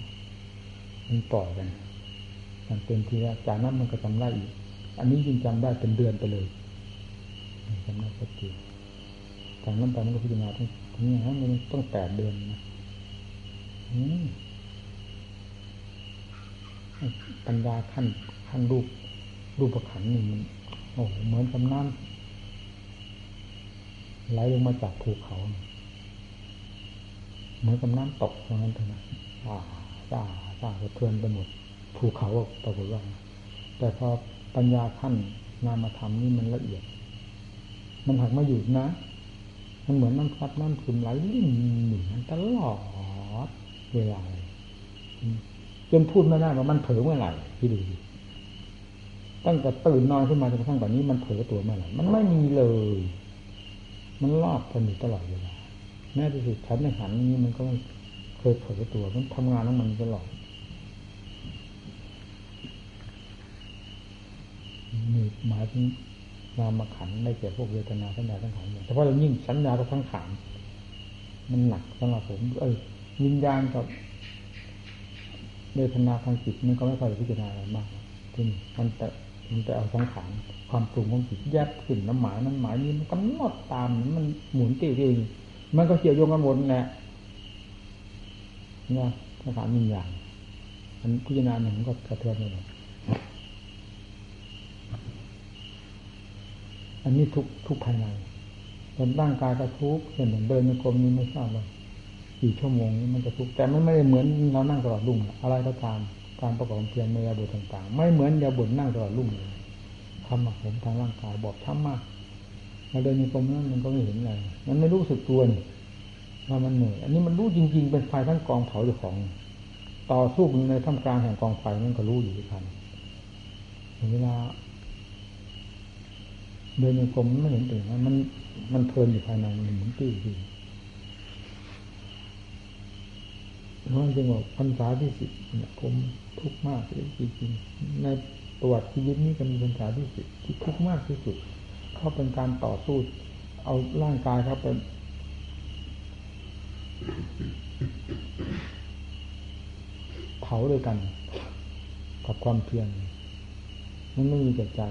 มันปล่อยกันมันเป็นทีละจากนั้นมันก็จำได้อีก อันนี้ยิ่งจำได้เป็นเดือนไปเลยจำได้สักทีจากนั้นไปมันก็พิจารณาทั้งนี้ฮะมันต้องแปดเดือนนะปัญญาขั้นขั้นรูปรูปขันนี่มันโอ้เหมือนกับน้ำ ไหลลงมาจากภูเขาเหมือนกับน้ำตกอย่างนั้นเถอะนะอ่าจ้าจ้าสะเทือนไปหมดภูเขาปรากฏว่า แต่พอปัญญาขั้นนามธรรมนี่มันละเอียด มันหักมาอยู่นะ มันเหมือนน้ำพัดน้ำซึมไหลลิ่นหนีตลอดเวลาจนพูดไม่ได้ว่ามันเผลอเมื่อไหร่ที่ดูตั้งแต่ตื่นนอนขึ้นมาจนกระทั่งตอนนี้มันเผลอตัวเมื่อไหร่มันไม่มีเลย มันรอบกันอยู่ตลอดเวลาแม้ที่สุดฉันในหันนี้มันก็เคยเผลอตัวมันทำงานแล้วมันตลอดนี่หมายถึงนามขันได้แก่พวกเวทนาสัญญาทั้งขันเฉพาะยิ่งสัญญากับทั้งขันมันหนักสำหรับผม เออวิญญาณกับเวทนาทางจิตมันก็ไม่ค่อยพิจารณาอะไรมากที่มันแต่ มันแต่เอาสังขารความปรุงของจิตแยกขึ้นน้ำหมายนั้นหมายนี้มันกำหนดตามมันหมุนติ้วเองมันก็เกี่ยวโยงกันหมดแหละเนี่ยสังขารมีอย่างอันพิจารณาหนึ่งก็กระเทือนเลยอันนี้ทุกทุกภายในตอนร่างกายก็ทุกเห็นเดินในกรมนี้ไม่ทราบว่ากี่ชั่วโมงนี้มันจะทุกแต่มันไม่ได้เหมือนเรานั่งตลอดรุ่งอะไรก็ตาม การประกอบเพียรในยาบุตรต่าง ๆ ไม่เหมือนยาบุตรนั่งตลอดรุ่งเลยทำมาผมทางร่างกายบอกช้ำมากมาเดินในกรมนั้นมันก็ไม่เห็นอะไรมันไม่รู้สึกตัวนี่ว่ามันเหนื่อยอันนี้มันรู้จริง ๆ เป็นไฟทั้งกองเผาอยู่ของ ต่อสู้ในท่ามกลางแห่งกองไฟนั่นก็รู้อยู่ที่ทันเวลาเดินในกรมไม่เห็นตื่นมันมันเพลินอยู่ภายในมันเหมือนตื้อที่เพราะจึงบอกพรรษาที่สิบเนี่ยผม ทุกข์มากเลยจริงๆในประวัติชีวิตนี้ก็มีพรรษาที่สิบที่ทุกข์มากที่สุดเขาะเป็นการต่อสู้ เอาร่างกายเขาเป็นเผาด้วยกัน กับความเพียรมันไม่มีแต่ใจ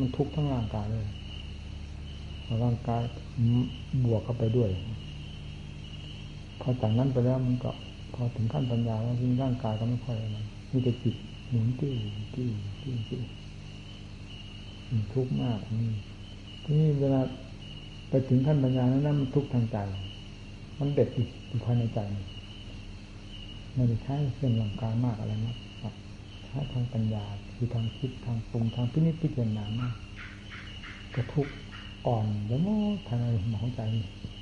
มันทุกข์ทั้งร่างกายเลยร่างกายบวกเข้าไปด้วย พอจากนั้นไปแล้วมันก็ พอถึงขั้นปัญญาแล้วร่างกายก็ไม่ค่อยอะไร มีแต่จิตหมุนติ้วติ้วติ้วติ้วทุกข์มากนี่ทีนี้เวลาไปถึงขั้นปัญญาแล้วนั้นมันทุกข์ทางใจ มันเด็ดอยู่ภายในใจไม่ได้ใช้เครื่องร่างกายมากอะไรมากใช้ทางปัญญาคือทางคิดทางปรุงทางพินิจพิจารณามากกระทุกอ่อนแล้วโมภายในหมองใจ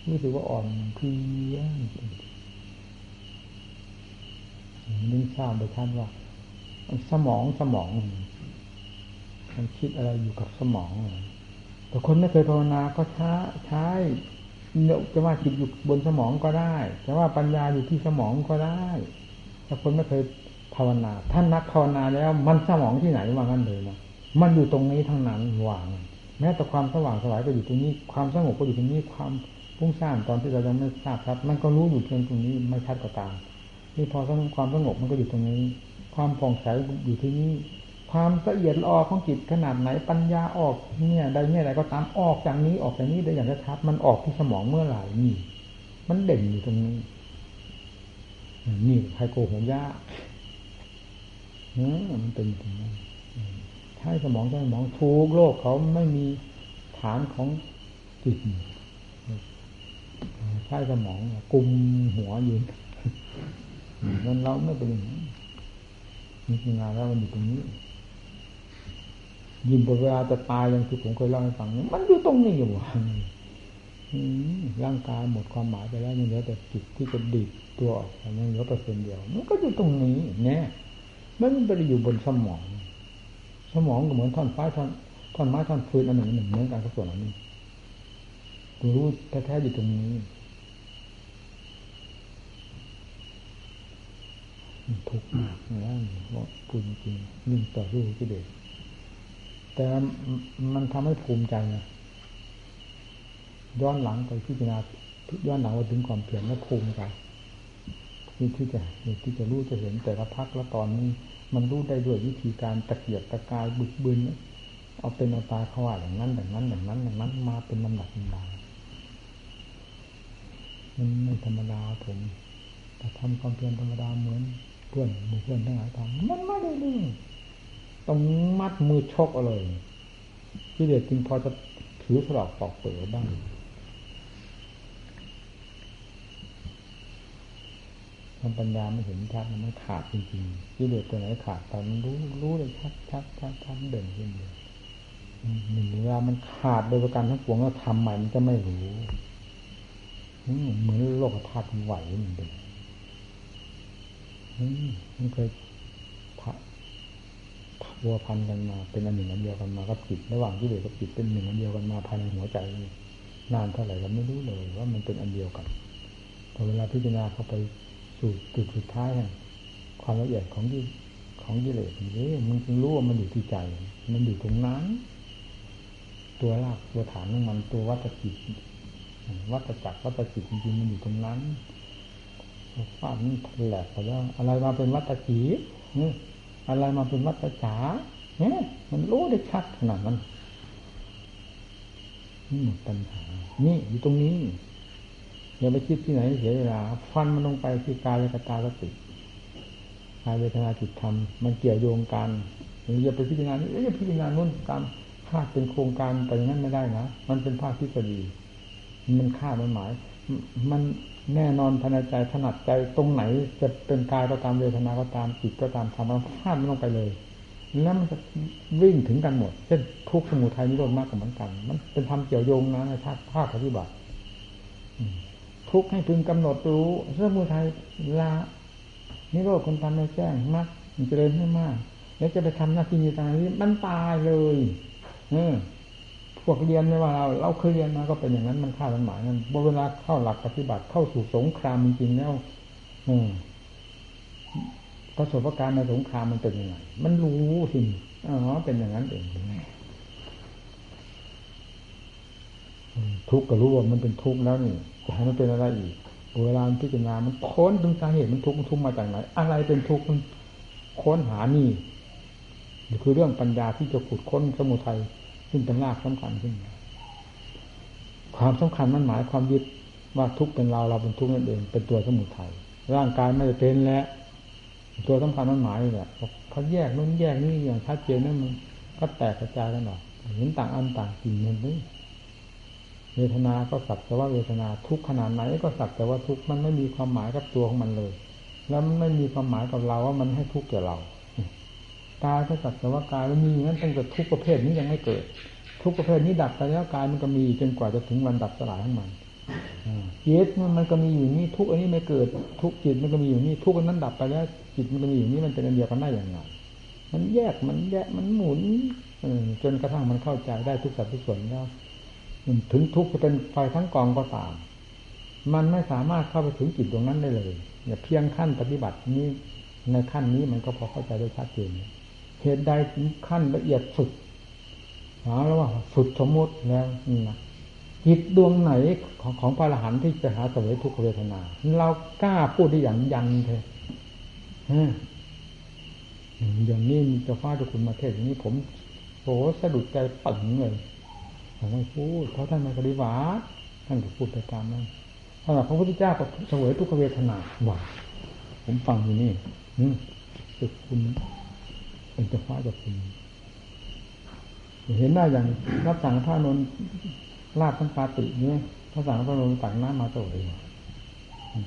รู้สึกว่าอ่อนเพลียนึกทราบโดยท่านว่า สมองสมองมันคิดอะไรอยู่กับสมอง แต่คนไม่เคยภาวนาก็ใช้ใช้จะว่าจิตอยู่บนสมองก็ได้จะว่าปัญญาอยู่ที่สมองก็ได้แต่คนไม่เคยภาวนา ท่านนักภาวนาแล้ว มันสมองที่ไหนว่างั้นเลยนะมันอยู่ตรงนี้ทั้งนั้นวางแม้แต่ความสว่างสวายก็อยู่ตรงนี้ ความสงบก็อยู่ตรงนี้ความพุ่งสร้างตอนที่เรายังไม่ทราบชัดมันก็รู้อยู่เพียงตรงนี้ไม่ชัดก็ตามนี่พอความสงบมันก็อยู่ตรงนี้ ความผ่องใสอยู่ที่นี่ความละเอียดลออของจิตขนาดไหนปัญญาออกเนี่ยใดเนี่ยใดก็ตามออกจากนี้ออกจากนี้ได้อย่างชัดมันออกที่สมองเมื่อไหร่นี่ มันเด่นอยู่ตรงนี้นี่ใครโกหกยากเออมันเป็นอย่างนี้ใช้สมองใช้สมองถูกโลกเขาไม่มีฐานของจิตใช้สมองกุมหัวยืนมันเราไม่เป็นอย่างนี้ มีงานแล้วมันอยู่ตรงนี้ ยินเวลาจะตายอย่างที่ผมเคยเล่าให้ฟังมันอยู่ตรงนี้อยู่ร่างกายหมดความหมายไปแล้วยังเหลือแต่จิตที่จะดิบตัวออกยังเหลือเปอร์เซ็นต์เดียว มันก็อยู่ตรงนี้เนี่ยมันไม่ได้อยู่บนสมอง สมองก็เหมือนท่อนไฟท่อนท่อนไม้ท่อนฟืนอันหนึ่งหนึ่งเหมือนกันกับส่วนอันนี้รู้แท้ๆอยู่ตรงนี้ ทุกข์มากแล้วพูดจริงยิ่งต่อสู้กิเลสแต่มันทำให้ภูมิใจนะย้อนหลังไปพิจารณาย้อนหลังว่าถึงความเปลี่ยนและภูมิใจนี่ที่จะนี่ที่จะรู้จะเห็นแต่ละพักละตอนนี้ มันรู้ได้ด้วยวิธีการตะเกียบตะกายบึกบึนเอาเป็นเอาตาเขาว่าอย่างนั้นอย่างนั้นอย่างนั้นอย่างนั้นมาเป็นลำดับลำดามันไม่ธรรมดาผมแต่ทำความเพียรธรรมดาเหมือน เพื่อนหมู่เพื่อนทั้งหลายทำมันไม่ได้เรื่องต้องมัดมือชกเลยที่เด็กจริงพอจะถือสลอกปอกเปลือกบ้างมันปัญญาไม่เห็นชัดมันขาดจริงๆที่เด็กตัวไหนขาดแต่มันรู้รู้เลยชัดชัดชัดชัดเด่นขึ้นเลยหนึ่งเวลามันขาดโดยประการทั้งปวงแล้วทำใหม่มันจะไม่รู้เหมือนโลกธาตุไหวเหมือนเดิม มันเคยพัวพันกันมา เป็นอันหนึ่งอันเดียวกันมากับจิตระหว่างที่เด็กกับจิตเป็นหนึ่งอันเดียวกันมาภายในหัวใจนานเท่าไหร่เราไม่รู้เลยว่ามันเป็นอันเดียวกันพอเวลาพิจารณาเข้าไปสู่จุดสุดท้ายความละเอียดของที่ของกิเลสนี่มันจึงรู้ว่ามันอยู่ที่ใจ มันอยู่ตรงนั้น ตัวรากตัวฐานของมันตัววัตจิตวัตจักรวัตจิตจริงๆมันอยู่ตรงนั้น ฟาดมันแหลกไปแล้วอะไรมาเป็นวัตจีนี่อะไรมาเป็นวัตจ๋าเนี่ยมันรู้ได้ชัดขนาดนั้นนี่หมดปัญหา นี่อยู่ตรงนี้ อย่าไปคิดที่ไหนเสียเวลา ฟันมันลงไปที่กายและตาสติกายเวทนาจิตธรรม มันเกี่ยวโยงกันอย่าไปพิจารณานี่อย่าพิจารณานู่นตามภาคเป็นโครงการแต่อย่างนั้นไม่ได้นะ มันเป็นภาคทฤษฎีมันค่ามันหมาย มัน แน่นอนภายในใจถนัดใจตรงไหน จะเป็นกายก็ตามเวทนาก็ตามจิตก็ตามทำมันพลาดมันลงไปเลยแล้วมันจะวิ่งถึงกันหมด เช่นทุกสมุทัยนิโรธมากกับเหมือนกัน มันเป็นทำเกี่ยวโยงนะในภาคภาคปฏิบัติทุกให้พึงกำหนดรู้สมุทัยละนิโรธคนทำไม่แจ้งมากมันจริญไม่มาก แล้วจะไปทำหน้าที่ในี้ตางนี้มันตายเลย เออ พวกเรียนไม่ว่าเราเราเคยเรียนมาก็เป็นอย่างนั้นมันค่ามันหมายนั้นเวลาเข้าหลักปฏิบัติเข้าสู่สงครามจริงๆแล้ว อืมประสบการณ์ในสงครามมันเป็นยังไงมันรู้สิอ๋อเป็นอย่างนั้นเองทุกข์ก็รู้ว่ามันเป็นทุกข์แล้วนี่จะให้มันเป็นอะไรอีกเวลาพิจารณามันค้นถึงสาเหตุมันทุกข์มันทุกข์มาจากไหนอะไรเป็นทุกข์มันค้นหานี่นี่คือเรื่องปัญญาที่จะขุดค้นสมุทัย ซึ่งเป็นรากสำคัญขึ้นความสำคัญมันหมายความยึดว่าทุกเป็นเราเราเป็นทุกนั่นเอง เป็นตัวสมุทัยร่างกายไม่ได้เป็นแล้วตัวสำคัญมันหมายนี่แหละเขาแยกนู้นแยกนี่อย่างชัดเจนนั่นมันก็แตกกระจายกันออกเห็นต่างอันต่างจริงมันนี่เวทนา ก็สักแต่ว่าเวทนาทุกขนาดไหนก็สักแต่ว่าทุกมันไม่มีความหมายกับตัวของมันเลย แล้วมันไม่มีความหมายกับเราว่ามันให้ทุกข์แก่เรา กายก็สักแต่ว่ากายแล้วมีนั้นตั้งแต่ทุกประเภทนี้ยังไม่เกิด ทุกประเภทนี้ดับไปแล้วกายมันก็มีจนกว่าจะถึงวันดับสลายของมันจิตมันมันก็มีอยู่นี่ทุกอันนี้ไม่เกิด ทุกจิตมันก็มีอยู่นี่ทุกอันนั้นดับไปแล้ว จิตมันก็มีอยู่นี่มันเป็นอันเดียวกันได้อย่างไรมันแยกมันแยกมันหมุนจนกระทั่งมันเข้าใจได้ทุกสัดทุกส่วนแล้วถึงทุกจะเป็นไฟทั้งกองก็ตาม มันไม่สามารถเข้าไปถึงจิตตรงนั้นได้เลยเพียงขั้นปฏิบัตินี้ในขั้นนี้มันก็พอเข้าใจได้ชัดเจน เหตุใดถึงขั้นละเอียดสุดหาแล้วว่าสุดสมมติแล้วนะจิตดวงไหนของของพระอรหันต์ที่จะหาสวยทุกขเวทนา เรากล้าพูดได้อย่างยันเถอะอย่างนี้จะฟ้าจะคุณมาเทศอย่างนี้ผมโหสะดุดใจปังเลยผมไม่พูดเพราะท่านไม่ปฏิบัติท่านก็พูดไปตามนั้นถ้าพระพุทธเจ้าก็สวยทุกขเวทนาว่าผมฟังอยู่นี่สึกคุณ เป็นจะฟ้าจะคุณเห็นได้อย่างรับสั่งพระนนลาบทั้งปาติเนี่ยพระสั่งพระนนตักน้ำมาสวย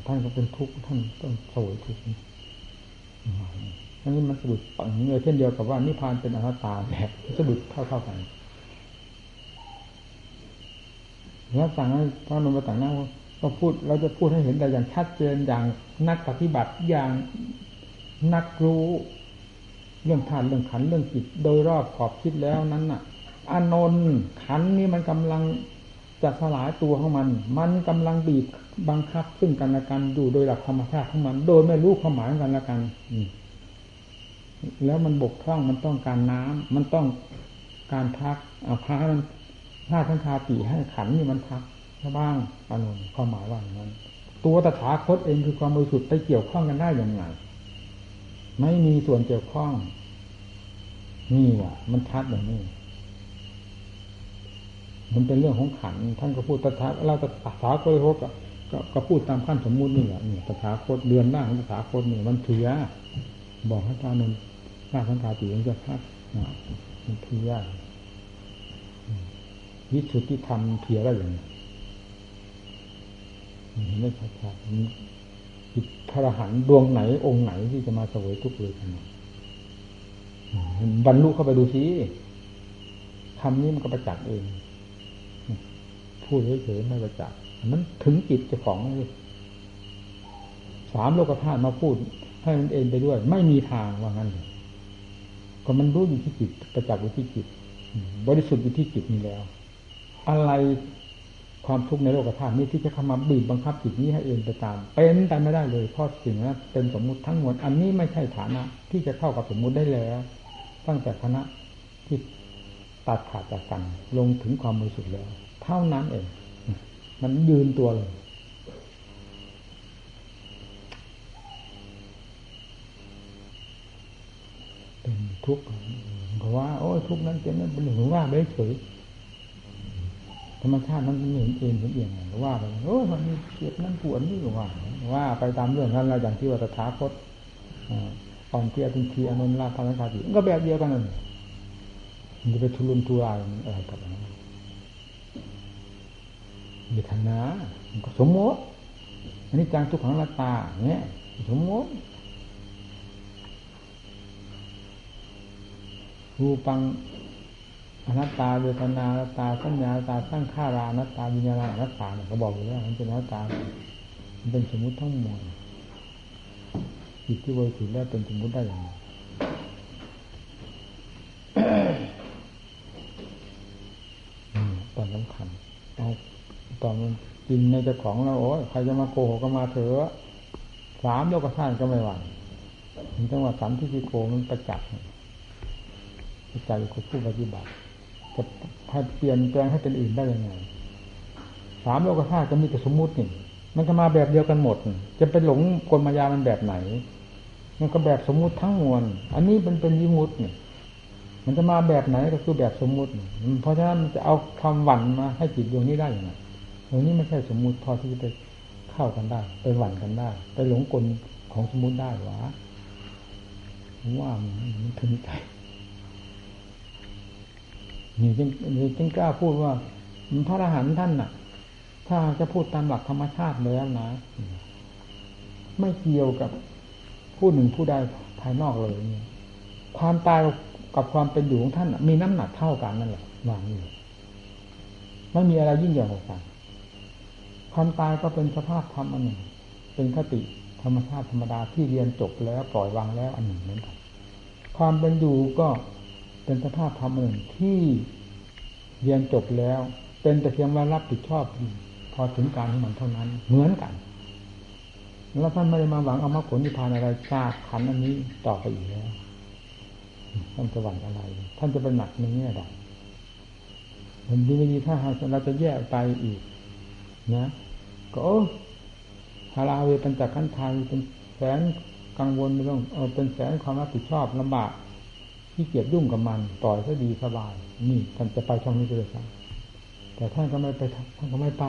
ท่านก็เป็นทุกข์ท่านต้องเสวยทุกข์อันนี้มันสะดุดปังเลยเช่นเดียวกับว่านิพพานเป็นอนัตตาแบบสะดุดเท่าๆกันแล้วสั่งให้พระนมต่างหน้าก็พูดเราจะพูดให้เห็นแต่อย่างชัดเจนอย่างนักปฏิบัติอย่างนักรู้ เรื่องทานเรื่องขันเรื่องจิต โดยรอบขอบคิดแล้วนั้นน่ะอานนท์ขันนี้มันกำลังจะสลายตัวของมัน มันกำลังบีบบังคับซึ่งกันและกันอยู่โดยหลักธรรมชาติของมัน โดยไม่รู้ความหมายของกันและกันแล้วมันบกพร่องมันต้องการน้ำมันต้องการพักเอาพักมันถ้าทั้งคาปีให้ขันนี่มันพักบ้างอานนท์ความหมายว่าอย่างนั้น ตัวตถาคตเองคือความบริสุทธิ์ไปเกี่ยวข้องกันได้อย่างไร ไม่มีส่วนเกี่ยวข้อง นี่อะ มันชัดอย่างนี้ มันเป็นเรื่องของขันท่านก็พูดตถาเราตถาคตก็ก็พูดตามขั้นสมมุตินี่แหละนี่ตถาคตเดือนหน้าของตถาคตนี่มันเถือบอกให้ตานนท์หน้าสังขาติมันจะพักมันเถือวิสุทธิธรรมเพียได้อย่างนี้ไม่ชัดชัด จิตพระหันดวงไหนองค์ไหนที่จะมาสวยทุกเลยกันบรรลุเข้าไปดูสิคำนี้มันก็ประจักษ์เอง พูดเฉยๆไม่ประจักษ์มันถึงจิตเจ้าของเลยสามโลกธาตุมาพูด ให้มันเองไปด้วย ไม่มีทางว่างั้นเลยก็มันรู้อยู่ที่จิตประจักษ์อยู่ที่จิต บริสุทธิ์อยู่ที่จิตนี้แล้ว อะไร ความทุกข์ในโลกธาตุนี้ที่จะเข้ามาบีบบังคับจิตนี้ให้เองไปตาม เป็นไปไม่ได้เลยเพราะสิ่งนั้นเป็นสมมุติทั้งหมดอันนี้ไม่ใช่ฐานะ ที่จะเข้ากับสมมุติได้แล้ว ตั้งแต่คณะที่ตัดขาดจากกันลงถึงความบริสุทธิ์แล้ว เท่านั้นเองมันยืนตัวเลยเป็นทุกข์ก็ว่า โอ้ยทุกข์นั้นเป็นนั้นเป็นหนึ่งว่าไม่เฉย รรมชาติมันม่เห็นเองเห็นเองว่าไปโอ้มันมีเจ็บนั่นปวดนี่ว่า ว่าไปตามเรื่องนั้นเราอย่างที่ว่าตถาคตอ่อนเพียตุนทีอนุนลาภานาคาติก็แบบเดียวกันนั่นมันจะไปทุรุนทุรายอะไรกับนั้นมีฐานะมันก็สมมติอันนี้จังทุกขังละตาเนี่ยสมมติรูปัง อนัตตาเวทนาอนัตตาสัญญาตาตั้งข้ารานัตตาวิญญาณอนัตตาเนี่ยเขาบอกอยู่แล้วมันเป็นอนัตตา มันเป็นสมมุติทั้งหมดจิตที่บริสุทธิ์แล้วเป็นสมมุติได้อย่างไรจริงในเจ้าของเราโอ้ยใครจะมาโกหกก็มาเถอะสามโลกธาตุก็ไม่หวั่นถึงจังหวะสามที่ที่โกมันประจักษ์ประจักษ์กับผู้ปฏิบัติ จะให้เปลี่ยนแปลงให้เป็นอื่นได้ยังไงสามโลกธาตุก็มีแต่สมมุตินี่มันจะมาแบบเดียวกันหมด จะเป็นหลงกลมายามันแบบไหน มันก็แบบสมมุติทั้งมวล อันนี้มันเป็นยิมุตินี่มันจะมาแบบไหนก็คือแบบสมมุติ เพราะฉะนั้นมันจะเอาความหวั่นมาให้จิตดวงนี้ได้อย่างไรตรงนี้ไม่ใช่สมมุติพอที่จะไปเข้ากันได้ ไปหวั่นกันได้ ไปหลงกลของสมมุติได้หวะว่ามันถึงใจ นี่จึงจึงกล้าพูดว่าพระอรหันต์ท่านน่ะ ถ้าจะพูดตามหลักธรรมชาติแล้วนะ ไม่เกี่ยวกับผู้หนึ่งผู้ใดภายนอกเลยเนี่ยความตายกับความเป็นอยู่ของท่านมีน้ำหนักเท่ากันนั่นแหละวางอยู่ไม่มีอะไรยิ่งใหญ่กว่ากันความตายก็เป็นสภาพธรรมอันหนึ่ง เป็นคติธรรมชาติธรรมดาที่เรียนจบแล้วปล่อยวางแล้วอันหนึ่งเหมือนกันความเป็นอยู่ก็ เป็นสภาพธรรมอันหนึ่งที่เรียนจบแล้ว เป็นแต่เพียงว่ารับผิดชอบ พอถึงการของมันเท่านั้น เหมือนกัน แล้วท่านไม่ได้มาหวังเอามาผลนิพพานอะไรจากขันอันนี้ต่อไปอีกแล้วท่านจะหวังอะไร ท่านจะเป็นหนักในแง่ใดมันดีไม่ดีถ้าเราจะแยกไปอีก นะ ก็ฮาราเวปัญจขันธาเป็นแสนกังวลเรื่องเออเป็นแสนความรับผิดชอบลำบาก ที่เกียจยุ่งกับมันต่อยซะดีสบาย นี่ท่านจะไปช่องนี้เลยครับแต่ท่านก็ไม่ไปท่านก็ไม่ไป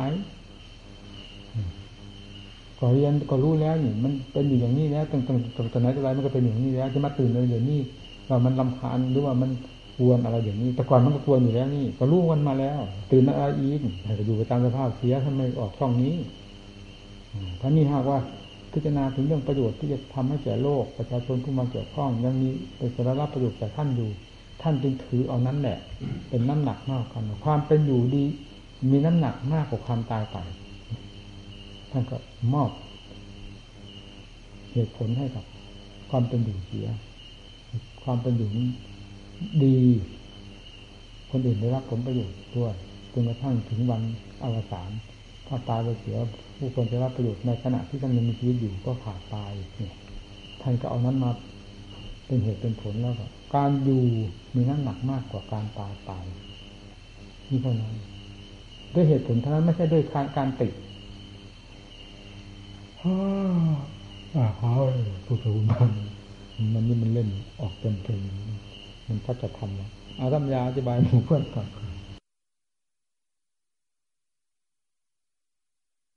ก็เรียนก็รู้แล้วนี่มันเป็นอยู่อย่างนี้แล้วตั้งแต่ตั้งไหนแต่ไรมันก็เป็นอย่างนี้แล้วจะมาตื่นเลยเดี๋ยวนี้ว่ามันลำคาญหรือว่ามันกวนอะไรอย่างนี้แต่ก่อนมันก็กวนอยู่แล้วนี่ ก็รู้กันมาแล้ว ตื่นมาอะไรอีกแต่อยู่ไปตามสภาพเสียทำไมออกช่องนี้ถ้านี่หากว่า พิจารณาถึงเรื่องประโยชน์ที่จะทำให้แก่โลกประชาชนผู้มาเกี่ยวข้องยังมีเป็นสาระประโยชน์แก่ท่านอยู่ ท่านจึงถือเอานั้นแหละ เป็นน้ำหนักมากกันความเป็นอยู่ดี มีน้ำหนักมากกว่าความตายไปท่านก็มอบ เหตุผลให้กับ ความเป็นอยู่เสีย ความเป็นอยู่นี้ดี คนอื่นได้รับผลประโยชน์ด้วยจนกระทั่งถึงวันอวสาน ถ้าตายไปเสียผู้คนจะรับประโยชน์ในขณะที่ท่านยังมีชีวิตอยู่ก็ขาดตายเนี่ยท่านก็เอานั้นมาเป็นเหตุเป็นผลแล้วก็การอยู่มีน้ำหนักมากกว่าการตายตายนี่เท่านั้นด้วยเหตุผลเท่านั้นไม่ใช่ด้วยการติดฮ่าฮ่าผู้สูงมันมันนี่มันเล่นออกเต็มเพลงมันก็จะทำแล้วอารัมยาอธิบายหมู่เพื่อนก่อน